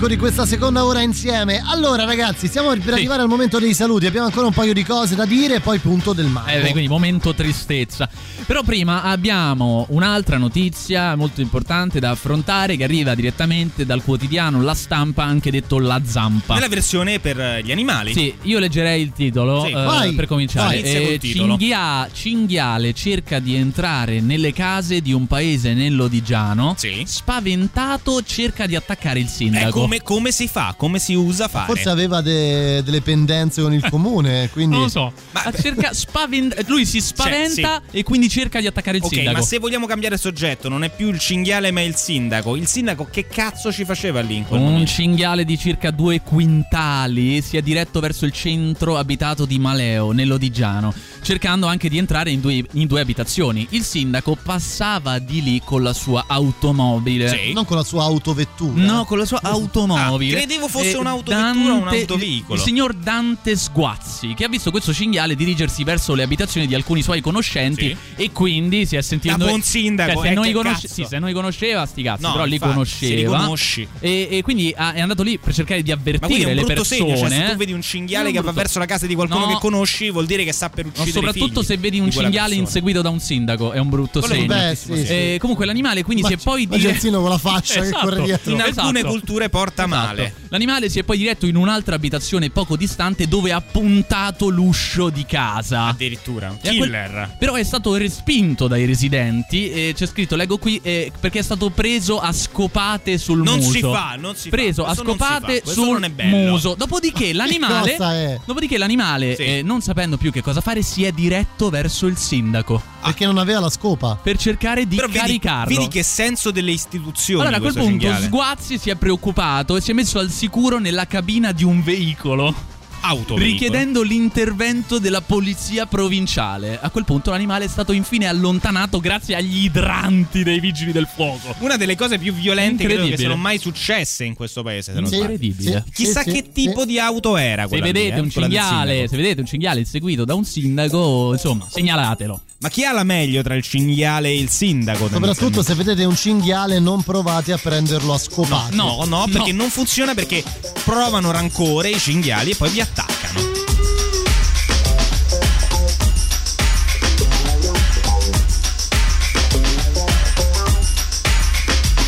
Classico di questa seconda ora insieme. Allora, ragazzi, stiamo per arrivare al momento dei saluti. Abbiamo ancora un paio di cose da dire e poi punto del mare. Eh, quindi momento tristezza. Però prima abbiamo un'altra notizia molto importante da affrontare che arriva direttamente dal quotidiano La Stampa, anche detto La Zampa. Nella versione per eh, gli animali. Sì, io leggerei il titolo Sì. eh, Vai, per cominciare. vai, Eh, titolo. Cinghia- cinghiale cerca di entrare nelle case di un paese nell'Odigiano. Spaventato cerca di attaccare il sindaco. Come, come si fa? Come si usa fare? Forse aveva de- delle pendenze con il comune, quindi... Non lo so. Ma cerca spavent- lui si spaventa e quindi cerca di attaccare il Ok, sindaco. ma se vogliamo cambiare soggetto, non è più il cinghiale ma il sindaco. Il sindaco che cazzo ci faceva lì in quel Un momento? cinghiale di circa due quintali si è diretto verso il centro abitato di Maleo, nell'Odigiano, cercando anche di entrare in due, in due abitazioni. Il sindaco passava di lì con la sua automobile. Non con la sua autovettura. No, con la sua automobile. Ah, credevo fosse Eh, un'autovettura o un Dante- autoveicolo. Il signor Dante Sguazzi, che ha visto questo cinghiale dirigersi verso le abitazioni di alcuni suoi conoscenti e quindi si è sentito... Da buon sindaco, Cioè, se, eh, non che li conosce- sì, se non li conosceva, sti cazzi, No, però li infatti, conosceva. li conosci. E, e quindi è andato lì per cercare di Ma quindi è avvertire un le persone. segno, cioè se eh. tu vedi un cinghiale che va verso la casa di qualcuno No. che conosci, vuol dire che sta per uccidere soprattutto figli se vedi un di cinghiale inseguito da un sindaco, è un brutto Quello segno. Beh, sì, sì. Eh, comunque l'animale quindi si è poi Ma Genzino con la fascia che corre dietro. In alcune Esatto. culture porta Esatto. male. L'animale si è poi diretto in un'altra abitazione poco distante dove ha puntato l'uscio di casa. Addirittura, un a quel- killer. Però è stato respinto dai residenti. E c'è scritto, leggo qui, eh, perché è stato preso a scopate sul Non muso. si fa, non si fa. Preso a non scopate sul non è bello. muso. Dopodiché l'animale. cosa è? Dopodiché l'animale, Sì. eh, non sapendo più che cosa fare, si è diretto verso il sindaco. Perché non aveva la scopa. Per cercare di Però vedi, caricarlo. vedi che senso delle istituzioni Allora a quel punto cinghiale. Sguazzi si è preoccupato e si è messo al sicuro nella cabina di un veicolo. Autoveicolo. Richiedendo l'intervento della polizia provinciale. A quel punto l'animale è stato infine allontanato grazie agli idranti dei vigili del fuoco. Una delle cose più violente credo che siano mai successe in questo paese. Se non Sì, sbaglio. incredibile. Chissà Sì, sì, che tipo di auto era Se quella lì, vedete, eh, un cinghiale, se vedete un cinghiale inseguito da un sindaco, insomma, segnalatelo. Ma chi ha la meglio tra il cinghiale e il sindaco? Soprattutto se vedete un cinghiale non provate a prenderlo a scopate. No, no, perché non funziona perché provano rancore i cinghiali e poi vi attaccano.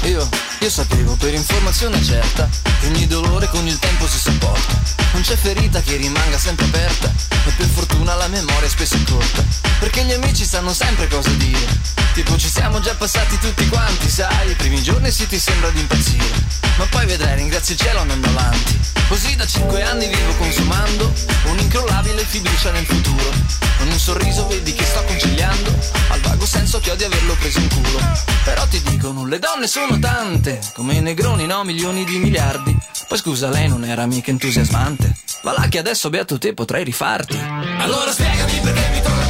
Io, io sapevo per informazione certa ogni dolore con il tempo si sopporta. Non c'è ferita che rimanga sempre aperta e per fortuna la memoria spesso è corta. Perché gli amici sanno sempre cosa dire. Tipo ci siamo già passati tutti quanti, sai, i primi giorni sì ti sembra di impazzire. Ma poi vedrai, ringrazio il cielo andando avanti. Così da cinque anni vivo consumando un'incrollabile fiducia nel futuro. Con un sorriso vedi che sto conciliando al vago senso che ho di averlo preso in culo. Però ti dicono, le donne sono tante, come negroni, no, milioni di miliardi. Poi scusa, lei non era mica entusiasmante. Va là che adesso beato te potrei rifarti. Allora spiegami perché mi tormento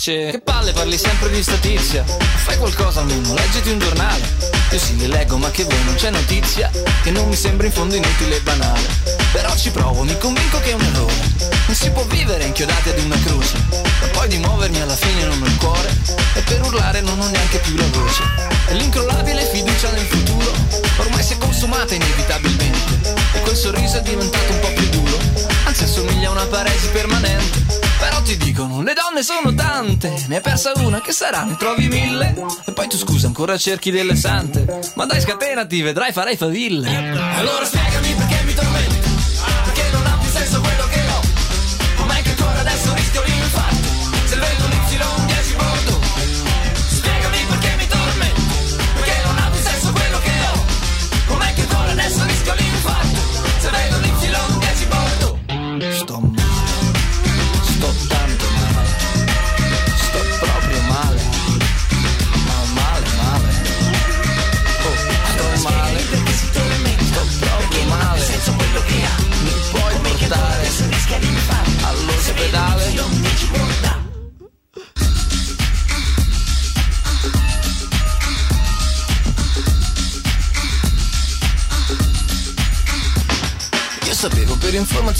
Dice Che palle parli sempre di statizia Fai qualcosa almeno, leggiti un giornale. Io sì li leggo ma che voi non c'è notizia Che non mi sembra in fondo inutile e banale. Però ci provo, mi convinco che è un errore. Non si può vivere inchiodati ad una croce Ma poi di muovermi alla fine non ho il cuore E per urlare non ho neanche più la voce. E l'incrollabile fiducia nel futuro Ormai si è consumata inevitabilmente E quel sorriso è diventato un po' più duro. Anzi assomiglia a una paresi permanente però ti dicono, le donne sono tante Ne hai persa una, che sarà? Ne trovi mille? E poi tu scusa, ancora cerchi delle sante Ma dai scatenati, vedrai farai faville Allora spiegami perché mi tormento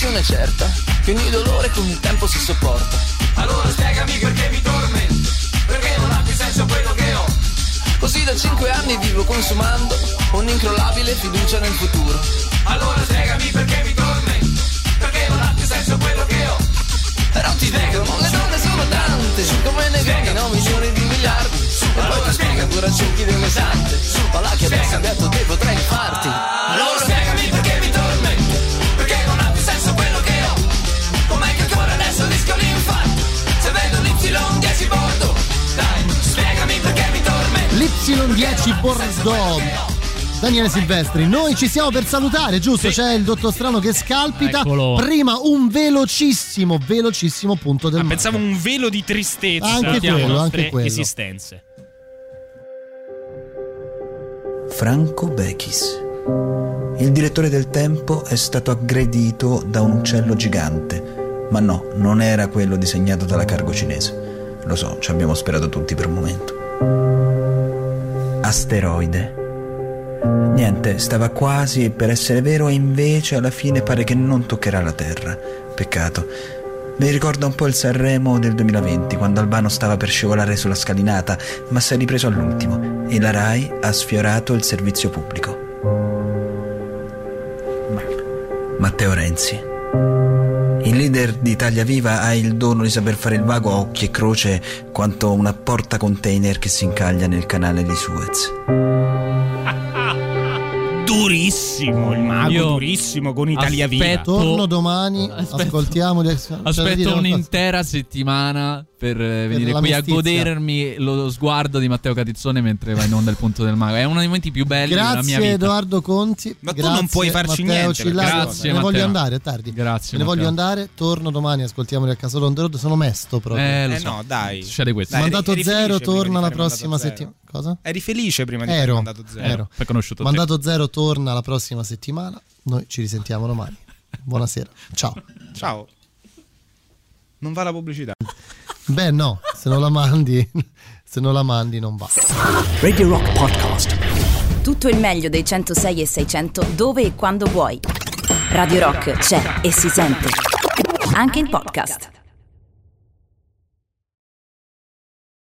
informazione certa Che ogni dolore con il tempo si sopporta. Allora spiegami perché mi tormento Perché non ha più senso quello che ho. Così da cinque anni vivo consumando un'incrollabile fiducia nel futuro. Allora spiegami perché mi tormento Perché non ha più senso quello che ho. Però ti dicono, le donne sono tante, come ne vedi, no, milioni di miliardi. E poi ti spiego ancora cerchi di un esante Su palacchi adesso cambiato te potrei farti Allora spiegami perché Y10 Bordeaux. Daniele Silvestri, noi ci siamo per salutare, giusto? Sì. C'è il dottor Strano che scalpita. Eccolo. Prima un velocissimo, velocissimo punto del ah. Pensavo un velo di tristezza. Anche quello, anche quello. Esistenze. Franco Bechis. Il direttore del tempo è stato aggredito da un uccello gigante, ma no, non era quello disegnato dalla cargo cinese. Lo so, ci abbiamo sperato tutti per un momento. Asteroide. Niente, stava quasi per essere vero e invece alla fine pare che non toccherà la Terra. Peccato. Mi ricorda un po' il Sanremo del 2020, quando Albano stava per scivolare sulla scalinata, ma si è ripreso all'ultimo e la RAI ha sfiorato il servizio pubblico. Matteo Renzi. Il leader di Italia Viva ha il dono di saper fare il vago a occhi e croce quanto una porta container che si incaglia nel canale di Suez. Durissimo, il mago Io durissimo con Italia Viva. Torno domani, ascoltiamo. da dire Aspetto un'intera settimana per eh, venire la qui a mestizia. godermi lo sguardo di Matteo Catizzone mentre va in onda il punto del mago. È uno dei momenti più belli della mia Grazie vita. Edoardo Conti. Ma tu grazie, non puoi farci Matteo niente, Cillario. grazie, Me ne voglio andare, è tardi. Grazie. Me ne voglio andare, torno domani, ascoltiamoli a Casolo on the road. Sono mesto proprio. Eh, lo Eh so. no, dai. Succede questo. Dai, mandato eri- zero torna la prossima settimana. Cosa? Eri felice prima di Ero, mandato zero. ero. Poi conosciuto te. Mandato zero torna la prossima settimana. Noi ci risentiamo domani. Buonasera. Ciao. Ciao. Non va la pubblicità. Beh, no, se non la mandi, se non la mandi non va. Radio Rock Podcast. Tutto il meglio dei 106 e 600 dove e quando vuoi. Radio Rock c'è e si sente. Anche in podcast.